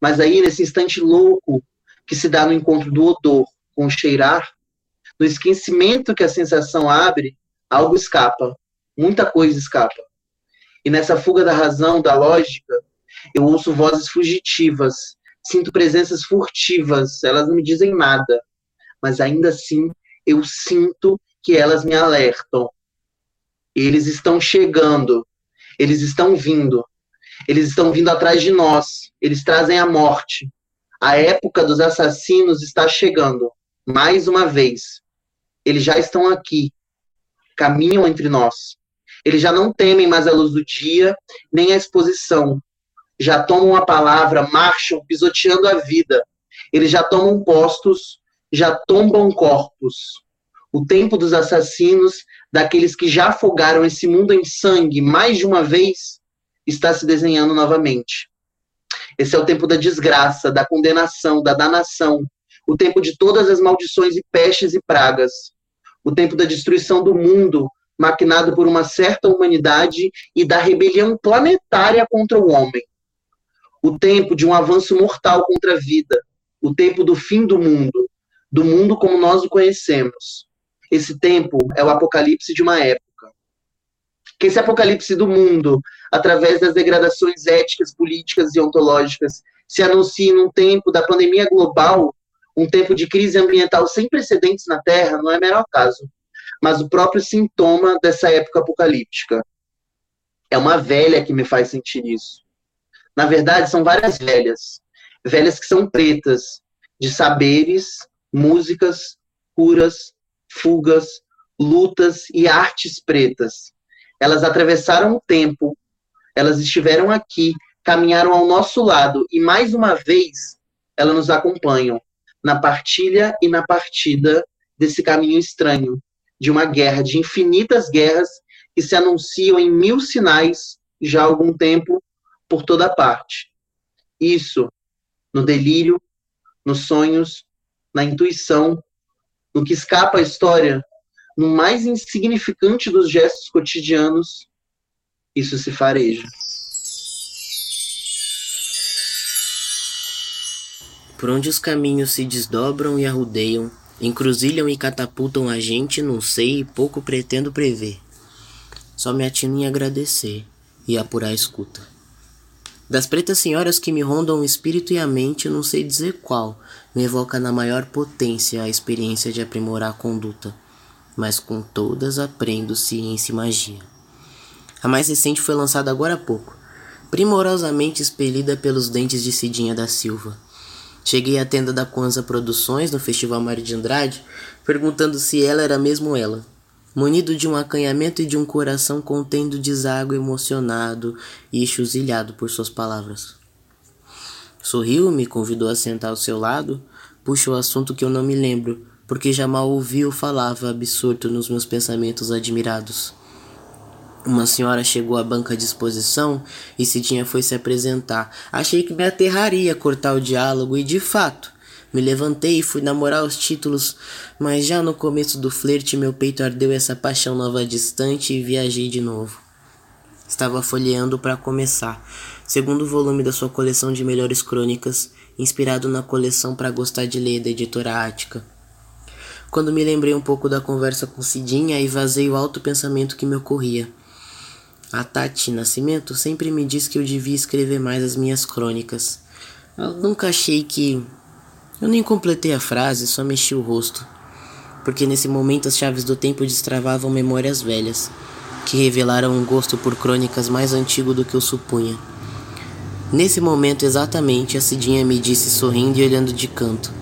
Mas aí, nesse instante louco que se dá no encontro do odor com o cheirar, no esquecimento que a sensação abre, algo escapa, muita coisa escapa. E nessa fuga da razão, da lógica, eu ouço vozes fugitivas, sinto presenças furtivas, elas não me dizem nada, mas ainda assim eu sinto que elas me alertam. Eles estão chegando, eles estão vindo, eles estão vindo atrás de nós. Eles trazem a morte. A época dos assassinos está chegando. Mais uma vez. Eles já estão aqui. Caminham entre nós. Eles já não temem mais a luz do dia, nem a exposição. Já tomam a palavra, marcham pisoteando a vida. Eles já tomam postos, já tombam corpos. O tempo dos assassinos, daqueles que já afogaram esse mundo em sangue mais de uma vez, está se desenhando novamente. Esse é o tempo da desgraça, da condenação, da danação, o tempo de todas as maldições e pestes e pragas, o tempo da destruição do mundo, maquinado por uma certa humanidade e da rebelião planetária contra o homem. O tempo de um avanço mortal contra a vida, o tempo do fim do mundo, do mundo como nós o conhecemos. Esse tempo é o apocalipse de uma época. Que esse apocalipse do mundo, através das degradações éticas, políticas e ontológicas, se anuncie num tempo da pandemia global, um tempo de crise ambiental sem precedentes na Terra, não é mero acaso mas o próprio sintoma dessa época apocalíptica. É uma velha que me faz sentir isso. Na verdade, são várias velhas. Velhas que são pretas, de saberes, músicas, curas, fugas, lutas e artes pretas. Elas atravessaram o tempo, elas estiveram aqui, caminharam ao nosso lado e mais uma vez elas nos acompanham na partilha e na partida desse caminho estranho, de uma guerra, de infinitas guerras que se anunciam em mil sinais já há algum tempo por toda parte. Isso no delírio, nos sonhos, na intuição, no que escapa à história, no mais insignificante dos gestos cotidianos, isso se fareja. Por onde os caminhos se desdobram e arrudeiam, Encruzilham e catapultam a gente, não sei e pouco pretendo prever. Só me atino em agradecer e apurar a escuta. Das pretas senhoras que me rondam o espírito e a mente, não sei dizer qual, me evoca na maior potência a experiência de aprimorar a conduta, mas com todas aprendo ciência e magia. A mais recente foi lançada agora há pouco, primorosamente expelida pelos dentes de Cidinha da Silva Cheguei à tenda da Kwanzaa Produções, no Festival Mário de Andrade, perguntando se ela era mesmo ela. Munido de um acanhamento e de um coração contendo deságue emocionado e chuzilhado por suas palavras. Sorriu, me convidou a sentar ao seu lado, puxa o assunto que eu não me lembro, porque já mal ouvi ou falava absorto nos meus pensamentos admirados. Uma senhora chegou à banca de exposição e Cidinha foi se apresentar. Achei que me aterraria cortar o diálogo e, de fato, me levantei e fui namorar os títulos, mas já no começo do flerte meu peito ardeu essa paixão nova distante e viajei de novo. Estava folheando para começar, segundo volume da sua coleção de melhores crônicas, inspirado na coleção para gostar de ler da editora Ática. Quando me lembrei um pouco da conversa com Cidinha e vazei o alto pensamento que me ocorria. A Tati Nascimento sempre me disse que eu devia escrever mais as minhas crônicas. Eu nunca achei que. Eu nem completei a frase, só mexi o rosto. Porque nesse momento as chaves do tempo destravavam memórias velhas, que revelaram um gosto por crônicas mais antigo do que eu supunha. Nesse momento exatamente, a Cidinha me disse sorrindo e olhando de canto.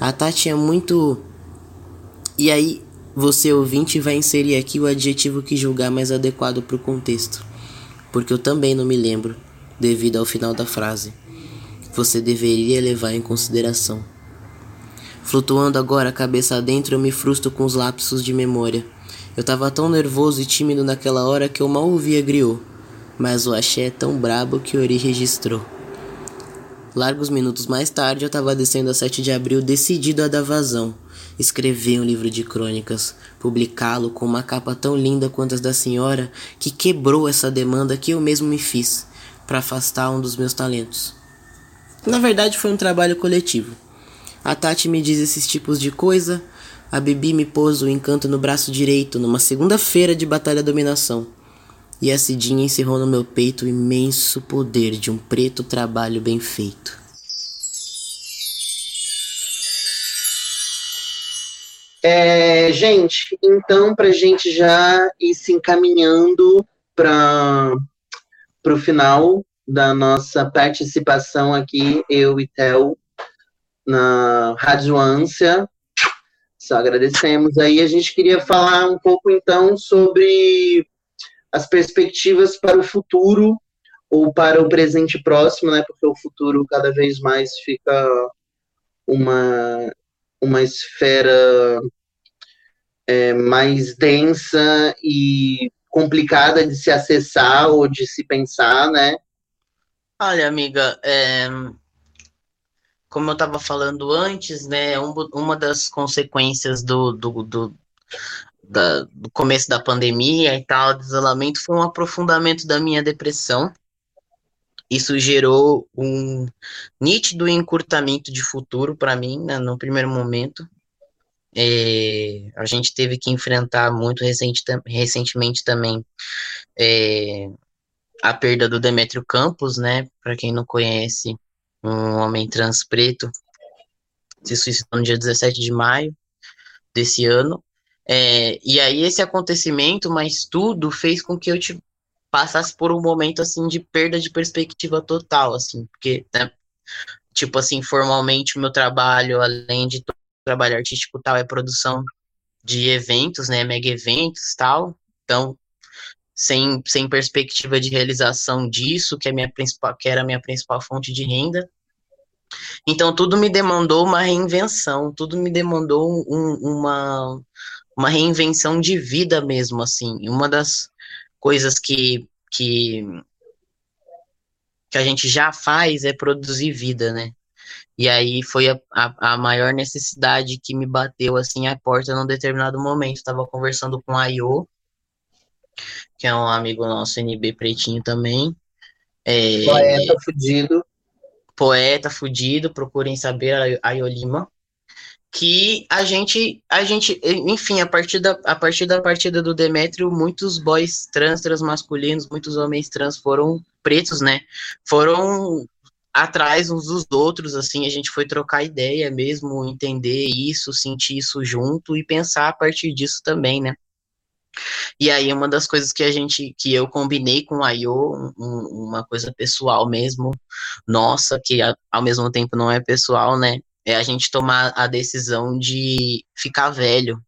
A Tati é muito. E aí, você ouvinte vai inserir aqui o adjetivo que julgar mais adequado para o contexto, porque eu também não me lembro, devido ao final da frase. Você deveria levar em consideração. Flutuando agora cabeça adentro, eu me frustro com os lapsos de memória. Eu tava tão nervoso e tímido naquela hora que eu mal ouvia griot, mas o axé é tão brabo que Ori registrou. Largos minutos mais tarde, eu tava descendo a 7 de abril decidido a dar vazão escrever um livro de crônicas, publicá-lo com uma capa tão linda quanto as da senhora, que quebrou essa demanda que eu mesmo me fiz para afastar um dos meus talentos. Na verdade, foi um trabalho coletivo. A Tati me diz esses tipos de coisa, a Bibi me pôs o encanto no braço direito numa segunda-feira de batalha dominação. E a Cidinha encerrou no meu peito o imenso poder de um preto trabalho bem feito. É, gente, então, para gente já ir se encaminhando para o final da nossa participação aqui, eu e Theo, na Rádio Ânsia. Só agradecemos aí. A gente queria falar um pouco, então, sobre as perspectivas para o futuro ou para o presente próximo, né? Porque o futuro cada vez mais fica uma, uma esfera é, mais densa e complicada de se acessar ou de se pensar, né? Olha, amiga, é, como eu estava falando antes, né, um, uma das consequências do, do, do, da, do começo da pandemia e tal, do isolamento, foi um aprofundamento da minha depressão. Isso gerou um nítido encurtamento de futuro para mim, né, no primeiro momento. É, a gente teve que enfrentar muito recente, recentemente também é, a perda do Demetrio Campos, né? Para quem não conhece, um homem trans preto, se suicidou no dia 17 de maio desse ano. É, e aí esse acontecimento, mas tudo fez com que eu te passasse por um momento assim de perda de perspectiva total, assim, porque né, tipo assim, formalmente o meu trabalho, além de trabalho artístico tal, é produção de eventos, né, mega eventos, tal. Então, sem, sem perspectiva de realização disso, que, é minha principal, que era a minha principal fonte de renda. Então, tudo me demandou uma reinvenção, tudo me demandou um, uma, uma reinvenção de vida mesmo, assim. Uma das coisas que, que, que a gente já faz é produzir vida, né? E aí foi a, a, a, maior necessidade que me bateu assim a porta num determinado momento. Estava conversando com a Io, que é um amigo nosso, NB Pretinho também. É, poeta fudido. Poeta fudido, procurem saber a Iolima. Que a gente, a gente, enfim, a partir, da, a partir da partida do Demétrio, muitos boys trans, transmasculinos, muitos homens trans foram pretos, né? Foram atrás uns dos outros, assim, a gente foi trocar ideia mesmo, entender isso, sentir isso junto e pensar a partir disso também, né? E aí, uma das coisas que a gente, que eu combinei com a Io, um, uma coisa pessoal mesmo, nossa, que a, ao mesmo tempo não é pessoal, né? É a gente tomar a decisão de ficar velho,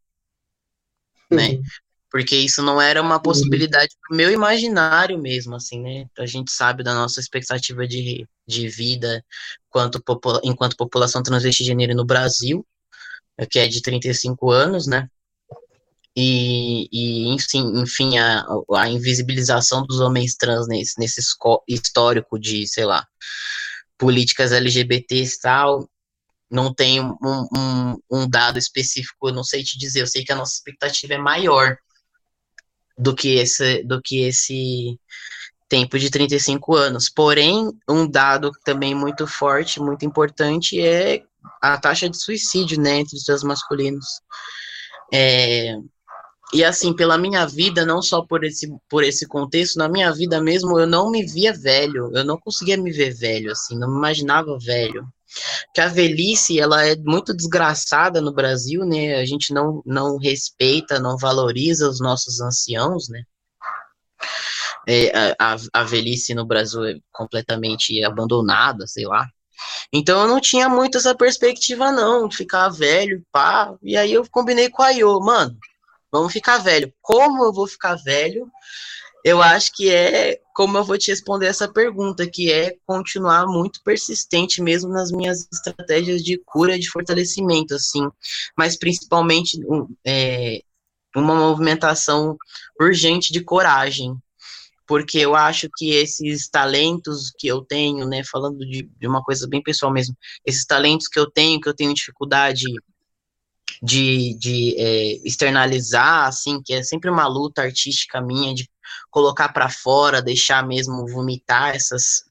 né? Uhum. Porque isso não era uma possibilidade pro meu imaginário mesmo, assim, né? A gente sabe da nossa expectativa de, de vida enquanto, enquanto população transvesti gênero no Brasil, que é de 35 anos, né? E, e enfim, enfim a, a invisibilização dos homens trans nesse, nesse histórico de, sei lá, políticas LGBTs e tal, não tem um, um, um, dado específico, eu não sei te dizer, eu sei que a nossa expectativa é maior do que esse, do que esse tempo de 35 anos. Porém, um dado também muito forte, muito importante é a taxa de suicídio, né, entre os trans masculinos. É, e assim, pela minha vida, não só por esse, por esse contexto, na minha vida mesmo, eu não me via velho, eu não conseguia me ver velho, assim, não me imaginava velho. Que a velhice, ela é muito desgraçada no Brasil, né? A gente não, não respeita, não valoriza os nossos anciãos, né? É, a, a velhice no Brasil é completamente abandonada, sei lá. Então eu não tinha muito essa perspectiva, não, de ficar velho, pá. E aí eu combinei com a Io, mano, Vamos ficar velho. Como eu vou ficar velho? Eu acho que é como eu vou te responder essa pergunta, que é continuar muito persistente mesmo nas minhas estratégias de cura, de fortalecimento, assim, mas principalmente é, uma movimentação urgente de coragem, porque eu acho que esses talentos que eu tenho, né, falando de, de uma coisa bem pessoal mesmo, esses talentos que eu tenho, que eu tenho dificuldade de, de é, externalizar, assim, que é sempre uma luta artística minha de colocar para fora, deixar mesmo vomitar essas,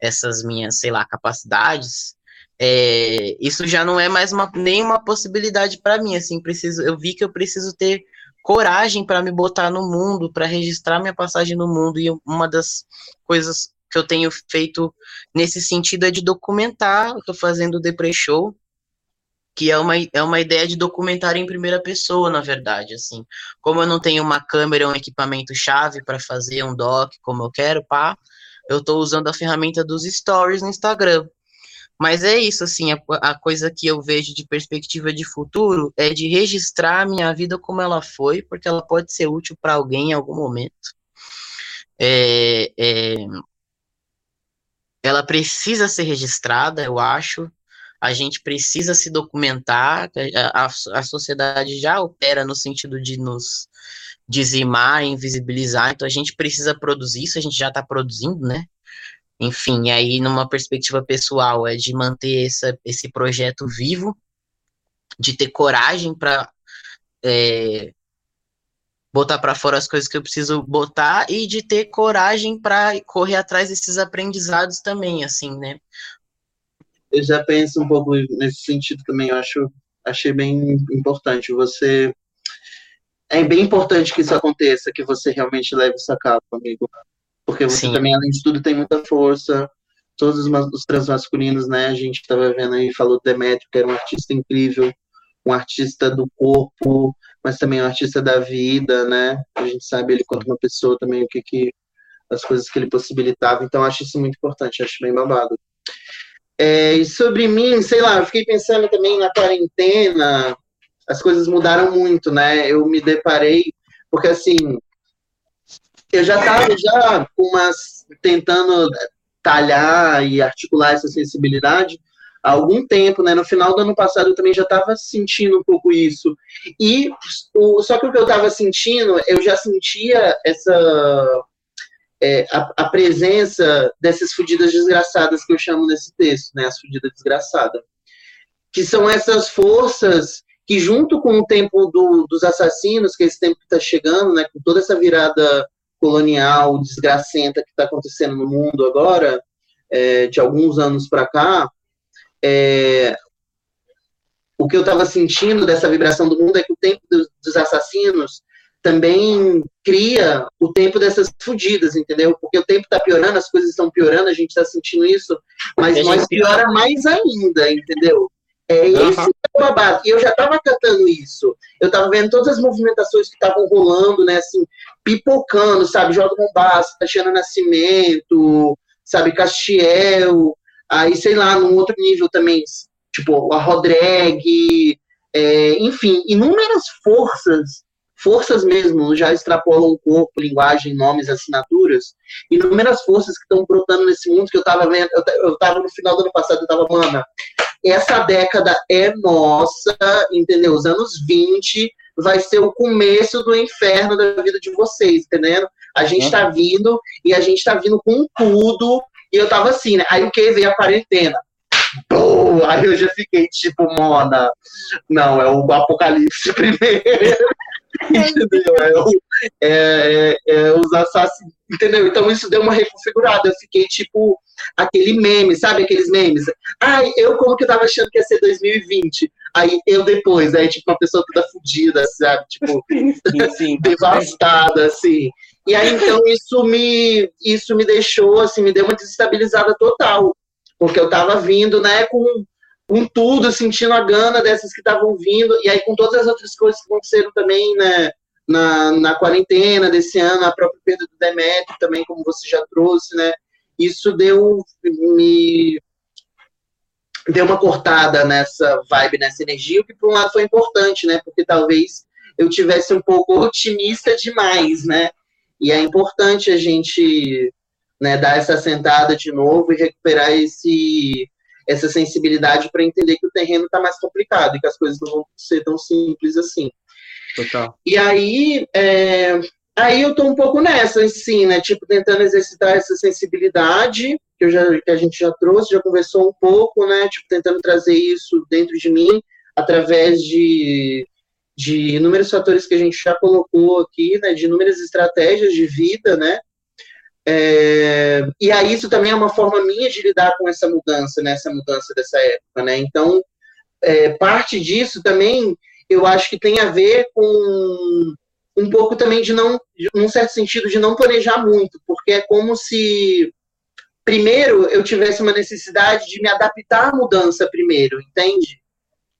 essas minhas, sei lá, capacidades. É, isso já não é mais uma, nenhuma possibilidade para mim, assim, preciso, eu vi que eu preciso ter coragem para me botar no mundo, para registrar minha passagem no mundo, e uma das coisas que eu tenho feito nesse sentido é de documentar, eu fazendo o Depre Show, que é uma, é uma ideia de documentário em primeira pessoa, na verdade, assim. Como eu não tenho uma câmera, um equipamento chave para fazer um doc como eu quero, pá, eu estou usando a ferramenta dos stories no Instagram. Mas é isso, assim, a, a, coisa que eu vejo de perspectiva de futuro é de registrar a minha vida como ela foi, porque ela pode ser útil para alguém em algum momento. É, é, ela precisa ser registrada, eu acho. A gente precisa se documentar. A, a, a sociedade já opera no sentido de nos dizimar, invisibilizar. Então a gente precisa produzir isso. A gente já está produzindo, né? Enfim, aí numa perspectiva pessoal é de manter essa, esse projeto vivo, de ter coragem para é, botar para fora as coisas que eu preciso botar e de ter coragem para correr atrás desses aprendizados também, assim, né? Eu já penso um pouco nesse sentido também, eu acho, achei bem importante. Você é bem importante que isso aconteça, que você realmente leve isso a cabo, amigo. Porque você Sim. também, além de tudo, tem muita força. Todos os, os transmasculinos, né? A gente estava vendo aí, falou Demetrio, que era um artista incrível, um artista do corpo, mas também um artista da vida, né? A gente sabe ele quanto uma pessoa também, o que que as coisas que ele possibilitava. Então, acho isso muito importante, acho bem babado. É, sobre mim, sei lá, eu fiquei pensando também na quarentena, as coisas mudaram muito, né? Eu me deparei, porque assim, eu já estava já umas, tentando talhar e articular essa sensibilidade há algum tempo, né? No final do ano passado eu também já estava sentindo um pouco isso. E o, só que o que eu estava sentindo, eu já sentia essa é, a, a, presença dessas fudidas desgraçadas que eu chamo nesse texto, né? As fudidas desgraçadas. Que são essas forças que, junto com o tempo do, dos assassinos, que é esse tempo que está chegando, né? Com toda essa virada colonial desgracenta que está acontecendo no mundo agora, é, de alguns anos para cá, é, o que eu estava sentindo dessa vibração do mundo é que o tempo dos, dos, assassinos também cria o tempo dessas fudidas, entendeu? Porque o tempo está piorando, as coisas estão piorando, a gente está sentindo isso, mas nós piora mais ainda, entendeu? É esse uhum. o babado. E eu já estava cantando isso. Eu estava vendo todas as movimentações que estavam rolando, né? Assim, pipocando, sabe? Joga Mombasa, Tatiana Nascimento, sabe? Castiel. Aí, sei lá, num outro nível também, tipo, a Rodrigue, é, enfim, inúmeras forças, forças mesmo, já extrapolam o corpo, linguagem, nomes, assinaturas, inúmeras forças que estão brotando nesse mundo que eu estava vendo, eu, eu tava no final do ano passado, eu tava, mana, essa década é nossa, entendeu? Os anos 20 vai ser o começo do inferno da vida de vocês, entendendo? A gente uhum. tá vindo e a gente tá vindo com tudo. E eu tava assim, né? Aí o que veio a quarentena? Pô, aí eu já fiquei tipo, Mona, não, é o apocalipse primeiro. entendeu? É, o, é, é, é, os assassinos, entendeu? Então isso deu uma reconfigurada. Eu fiquei tipo aquele meme, sabe aqueles memes? Ai, eu como que eu tava achando que ia ser 2020? Aí eu depois, aí tipo uma pessoa toda fodida, sabe? Tipo, sim, sim. devastada, assim. E aí então isso me, isso me deixou, assim, me deu uma desestabilizada total. Porque eu tava vindo, né, com com tudo, sentindo a gana dessas que estavam vindo, e aí com todas as outras coisas que aconteceram também, né, na, na quarentena desse ano, a própria perda do Demetrio também, como você já trouxe, né, isso deu, me deu uma cortada nessa vibe, nessa energia, o que por um lado foi importante, né, porque talvez eu tivesse um pouco otimista demais, né, e é importante a gente, né, dar essa sentada de novo e recuperar esse essa sensibilidade para entender que o terreno está mais complicado e que as coisas não vão ser tão simples assim. Total. E aí, é, aí eu estou um pouco nessa, assim, né? Tipo, tentando exercitar essa sensibilidade que, eu já, que a gente já trouxe, já conversou um pouco, né? Tipo, tentando trazer isso dentro de mim através de, de inúmeros fatores que a gente já colocou aqui, né? De inúmeras estratégias de vida, né? É, e aí isso também é uma forma minha de lidar com essa mudança, né, essa mudança dessa época, né? Então, é, parte disso também eu acho que tem a ver com um pouco também de não, num certo sentido, de não planejar muito, porque é como se primeiro eu tivesse uma necessidade de me adaptar à mudança primeiro, entende?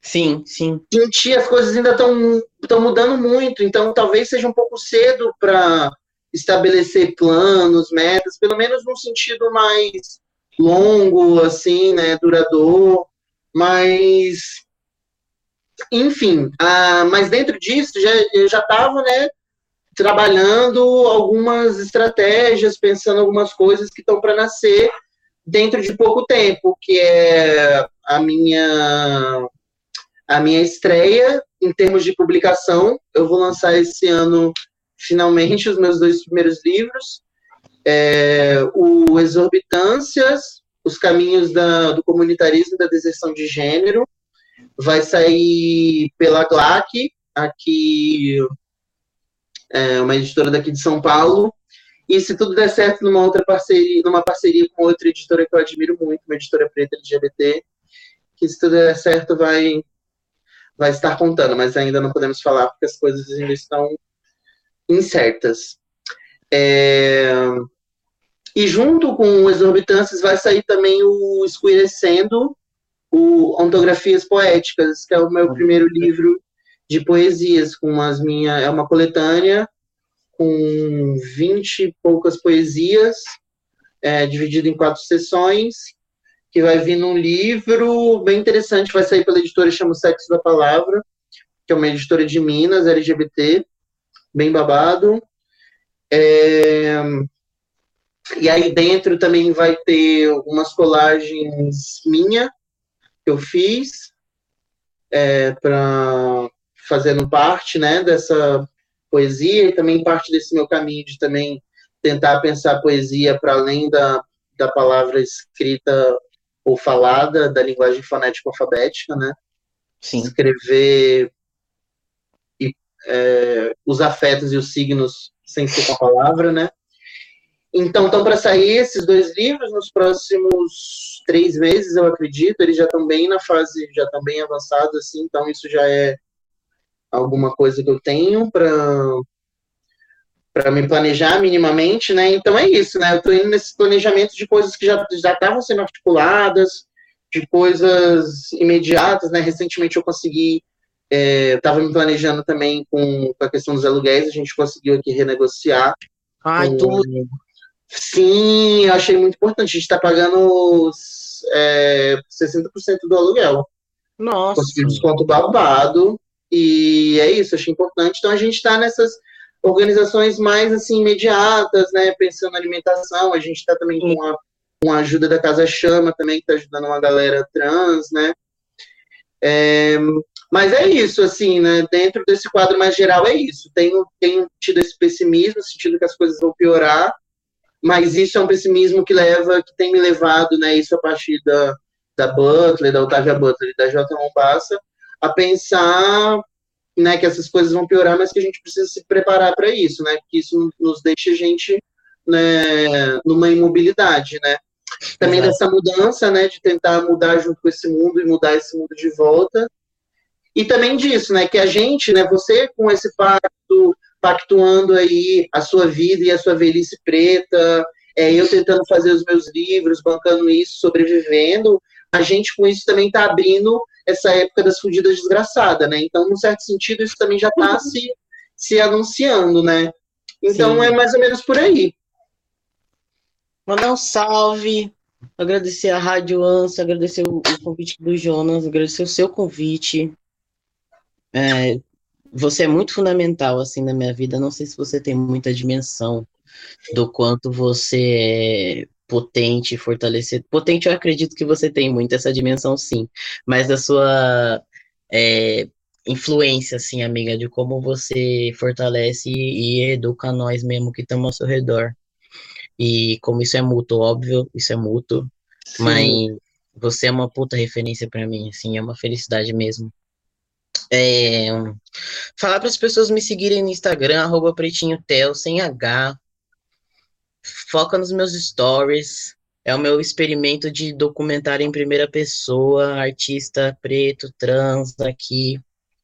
Sim, sim. Sentir as coisas ainda estão mudando muito, então talvez seja um pouco cedo para estabelecer planos, metas, pelo menos num sentido mais longo, assim, né, duradouro, mas enfim, ah, mas dentro disso já, eu já estava, né, trabalhando algumas estratégias, pensando algumas coisas que estão para nascer, dentro de pouco tempo, que é a minha a minha estreia em termos de publicação. Eu vou lançar esse ano finalmente os meus dois primeiros livros, é, o Exorbitâncias, os caminhos da, do comunitarismo e da deserção de gênero, vai sair pela GLAC, aqui é, uma editora daqui de São Paulo, e se tudo der certo numa outra parceria, numa parceria com outra editora que eu admiro muito, uma editora preta LGBT, que se tudo der certo vai vai estar contando, mas ainda não podemos falar porque as coisas ainda estão incertas. É... E junto com Exorbitâncias vai sair também o Escurecendo, o Ontografias Poéticas, que é o meu primeiro livro de poesias, com as minhas. É uma coletânea com vinte e poucas poesias, é, dividido em quatro sessões, que vai vir num livro bem interessante, vai sair pela editora chama o Sexo da Palavra, que é uma editora de Minas, LGBT, bem babado. É, e aí dentro também vai ter umas colagens minha que eu fiz é, para fazendo parte né, dessa poesia e também parte desse meu caminho de também tentar pensar poesia para além da, da palavra escrita ou falada, da linguagem fonética alfabética, né? Sim. Escrever é, os afetos e os signos sem ser com a palavra, né? Então, estão para sair esses dois livros nos próximos três meses, eu acredito. Eles já estão bem na fase, já estão bem avançados, assim. Então, isso já é alguma coisa que eu tenho para para me planejar minimamente, né? Então é isso, né? Eu estou indo nesse planejamento de coisas que já já estavam sendo articuladas, de coisas imediatas, né? Recentemente eu consegui, estava é, me planejando também com, com, a questão dos aluguéis, a gente conseguiu aqui renegociar. Ai, um, tudo. Sim, eu achei muito importante. A gente está pagando é, 60% do aluguel. Nossa. Conseguiu desconto babado. E é isso, achei importante. Então a gente está nessas organizações mais assim imediatas, né? Pensando na alimentação, a gente está também com a, com a ajuda da Casa Chama também, que está ajudando uma galera trans, né? É, mas é isso, assim, né? Dentro desse quadro mais geral é isso. Tenho, tenho tido esse pessimismo, sentido que as coisas vão piorar, mas isso é um pessimismo que leva, que tem me levado, né? Isso a partir da, da Butler, da Otávia Butler e da J. Mombassa, a pensar né, que essas coisas vão piorar, mas que a gente precisa se preparar para isso, né? Porque isso nos deixa a gente né, numa imobilidade, né? Também Exato. dessa mudança, né, de tentar mudar junto com esse mundo e mudar esse mundo de volta. E também disso, né, que a gente, né, você com esse pacto, pactuando aí a sua vida e a sua velhice preta, é, eu tentando fazer os meus livros, bancando isso, sobrevivendo, a gente com isso também está abrindo essa época das fugidas desgraçadas, né? Então, num certo sentido, isso também já está se, se anunciando, né? Então, Sim. é mais ou menos por aí. Mandar um salve, agradecer a Rádio Ansa, agradecer o, o, convite do Jonas, agradecer o seu convite. É, você é muito fundamental, assim, na minha vida. Não sei se você tem muita dimensão do quanto você é potente, fortalecido. Potente, eu acredito que você tem muito essa dimensão, sim. Mas da sua é, influência, assim, amiga, de como você fortalece e, educa nós mesmo que estamos ao seu redor. E como isso é mútuo, óbvio, isso é mútuo. Sim. Mas você é uma puta referência para mim, assim, é uma felicidade mesmo. É, falar para as pessoas me seguirem no Instagram, arroba pretinhotel, sem H, foca nos meus stories. É o meu experimento de documentário em primeira pessoa, artista preto, trans aqui,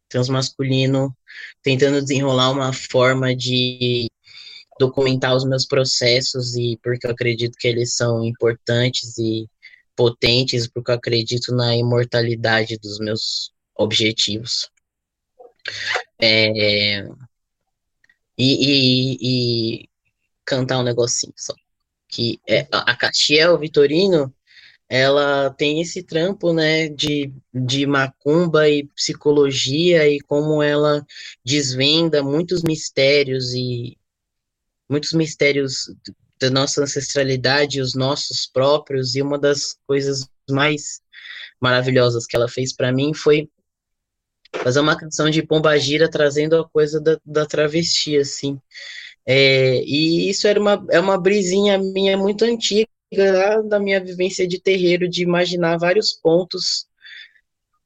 transmasculino, tentando desenrolar uma forma de documentar os meus processos e porque eu acredito que eles são importantes e potentes, porque eu acredito na imortalidade dos meus objetivos. É, e, e, e cantar um negocinho só. Que é, a Castiel Vitorino, ela tem esse trampo, né, de, de macumba e psicologia e como ela desvenda muitos mistérios e muitos mistérios da nossa ancestralidade, os nossos próprios, e uma das coisas mais maravilhosas que ela fez para mim foi fazer uma canção de Pombagira trazendo a coisa da, da travesti, assim. É, e isso era uma, é uma brisinha minha muito antiga, lá da minha vivência de terreiro, de imaginar vários pontos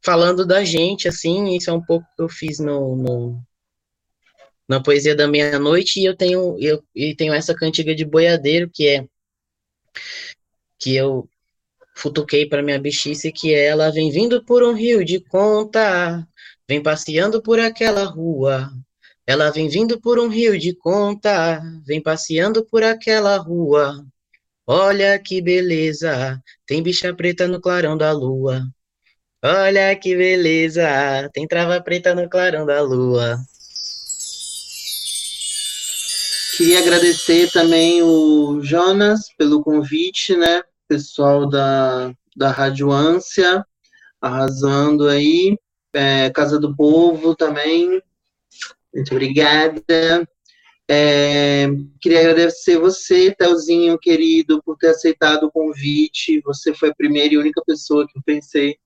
falando da gente, assim, isso é um pouco que eu fiz no, no na poesia da meia-noite, e eu tenho, eu, e tenho essa cantiga de boiadeiro, que é que eu futuquei para minha bichice, que é ela vem vindo por um rio de conta, vem passeando por aquela rua, ela vem vindo por um rio de conta, vem passeando por aquela rua. Olha que beleza, tem bicha preta no clarão da lua. Olha que beleza, tem trava preta no clarão da lua. Queria agradecer também o Jonas pelo convite, né? Pessoal da, da Rádio Ânsia, arrasando aí. É, Casa do Povo também. Muito obrigada. É, queria agradecer você, Telzinho, querido, por ter aceitado o convite. Você foi a primeira e única pessoa que eu pensei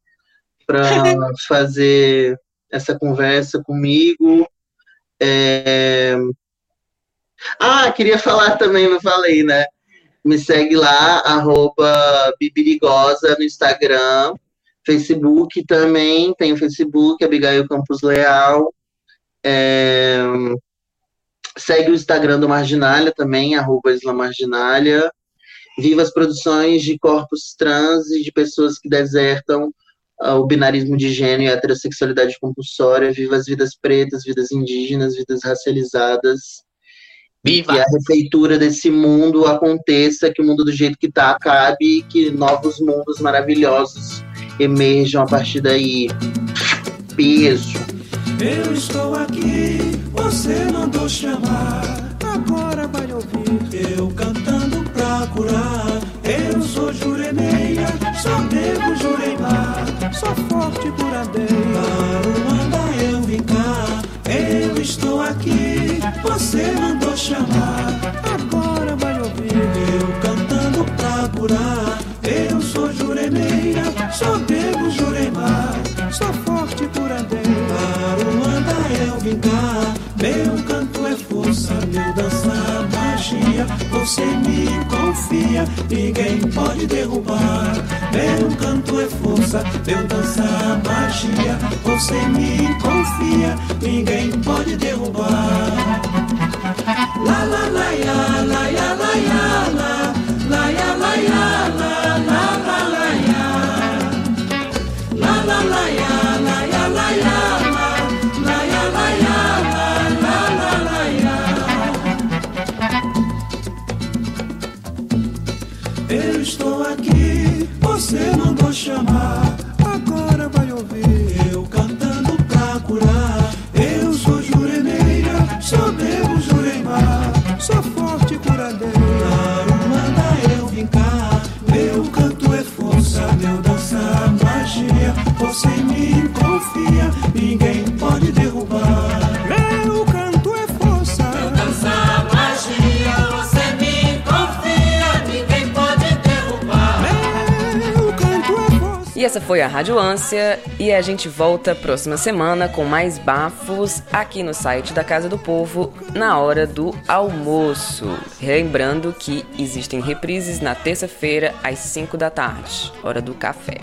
para fazer essa conversa comigo. É... Ah, queria falar também, não falei, né? Me segue lá, arroba Bibirigosa no Instagram, Facebook também, tem o Facebook, Abigail Campos Leal. É... Segue o Instagram do Marginália também, arroba Isla Marginália. Viva as produções de corpos trans e de pessoas que desertam o binarismo de gênero e a heterossexualidade compulsória, viva as vidas pretas, vidas indígenas, vidas racializadas. Viva! Que a refeitura desse mundo aconteça, que o mundo do jeito que está acabe e que novos mundos maravilhosos emerjam a partir daí. Beijo! Eu estou aqui, você mandou chamar, agora vai ouvir eu cantando pra curar. Eu sou Juremeia, sou nego Juremar, sou forte curadeira. Para eu vim cá, eu estou aqui, você mandou chamar. Agora vai ouvir eu cantando pra curar. Eu Juremeia, sou nego Juremar, sou forte curadeira. Para eu vim meu canto é força, meu dançar magia. Você me confia, ninguém pode derrubar. Meu canto é força, meu dançar magia. Você me confia, ninguém pode derrubar. La la la ya, la ya la ya la, la ya la ya la estou aqui, você mandou chamar. Agora vai ouvir eu cantando pra curar. Eu sou juremeira, sou nego juremar, sou forte curadeira. Manda eu vim cá, meu canto é força, meu dançar magia. Você me confia, ninguém E essa foi a Rádio Ânsia e a gente volta próxima semana com mais bafos aqui no site da Casa do Povo na hora do almoço. Lembrando que existem reprises na terça-feira às 5 da tarde, hora do café.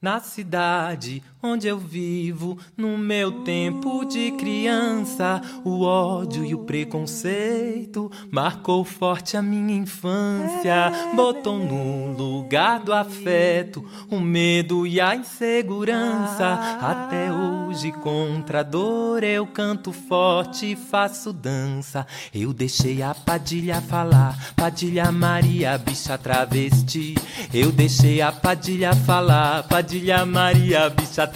Na cidade onde eu vivo, no meu tempo de criança, o ódio e o preconceito marcou forte a minha infância, botou no lugar do afeto o medo e a insegurança. Até hoje, contra a dor, eu canto forte e faço dança. Eu deixei a Padilha falar, Padilha Maria, bicha travesti. Eu deixei a Padilha falar, Padilha Maria, bicha travesti.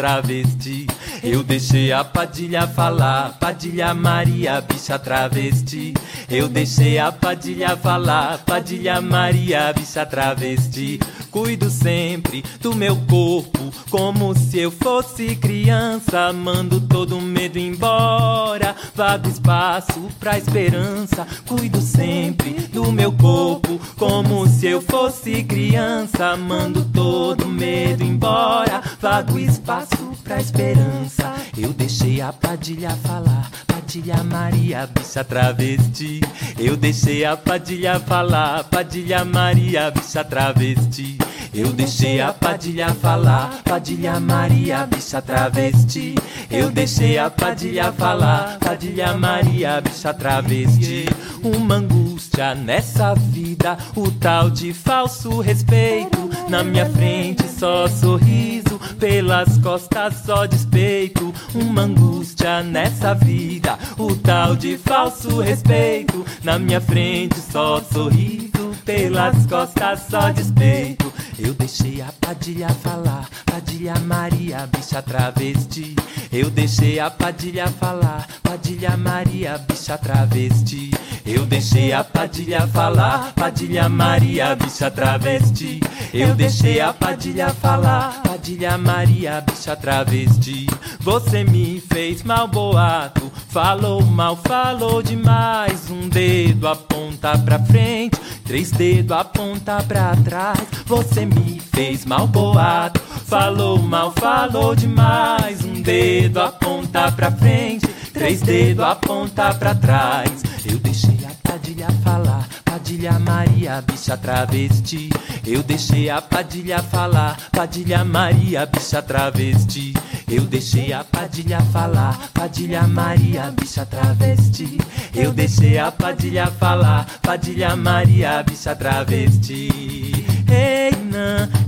Eu deixei a Padilha falar, Padilha Maria, bicha travesti. Eu deixei a Padilha falar, Padilha Maria, bicha travesti. Cuido sempre do meu corpo, como se eu fosse criança. Mando todo medo embora, vago espaço pra esperança. Cuido sempre do meu corpo, como se eu fosse criança. Mando todo medo embora, vago espaço pra esperança. Eu deixei a Padilha falar, Padilha Maria, bicha travesti. Eu deixei a Padilha falar, Padilha Maria, bicha travesti. Eu deixei a Padilha falar, Padilha Maria, bicha travesti. Eu deixei a Padilha falar, Padilha Maria, bicha travesti. Uma angústia nessa vida, o tal de falso respeito. Na minha frente só sorriso, pelas costas só despeito. Uma angústia nessa vida, o tal de falso respeito. Na minha frente só sorriso, pelas costas só despeito. Eu deixei a Padilha falar, Padilha Maria, bicha travesti. Eu deixei a Padilha falar, Padilha Maria, bicha travesti. Eu deixei a Padilha falar, Padilha Maria, bicha travesti. Eu deixei a Padilha falar, Padilha Maria, bicha travesti. Você me fez mal boato, falou mal, falou demais. Um dedo aponta pra frente, três dedos aponta pra trás. Você me fez mal boato, falou mal, falou demais. Um dedo aponta pra frente, três dedos aponta pra trás. Eu deixei a Padilha falar, Padilha Maria, bicha travesti. Eu deixei a Padilha falar, Padilha Maria, bicha travesti. Eu deixei a Padilha falar, Padilha Maria, bicha travesti. Eu deixei a Padilha falar, Padilha Maria, bicha travesti. Ei, não,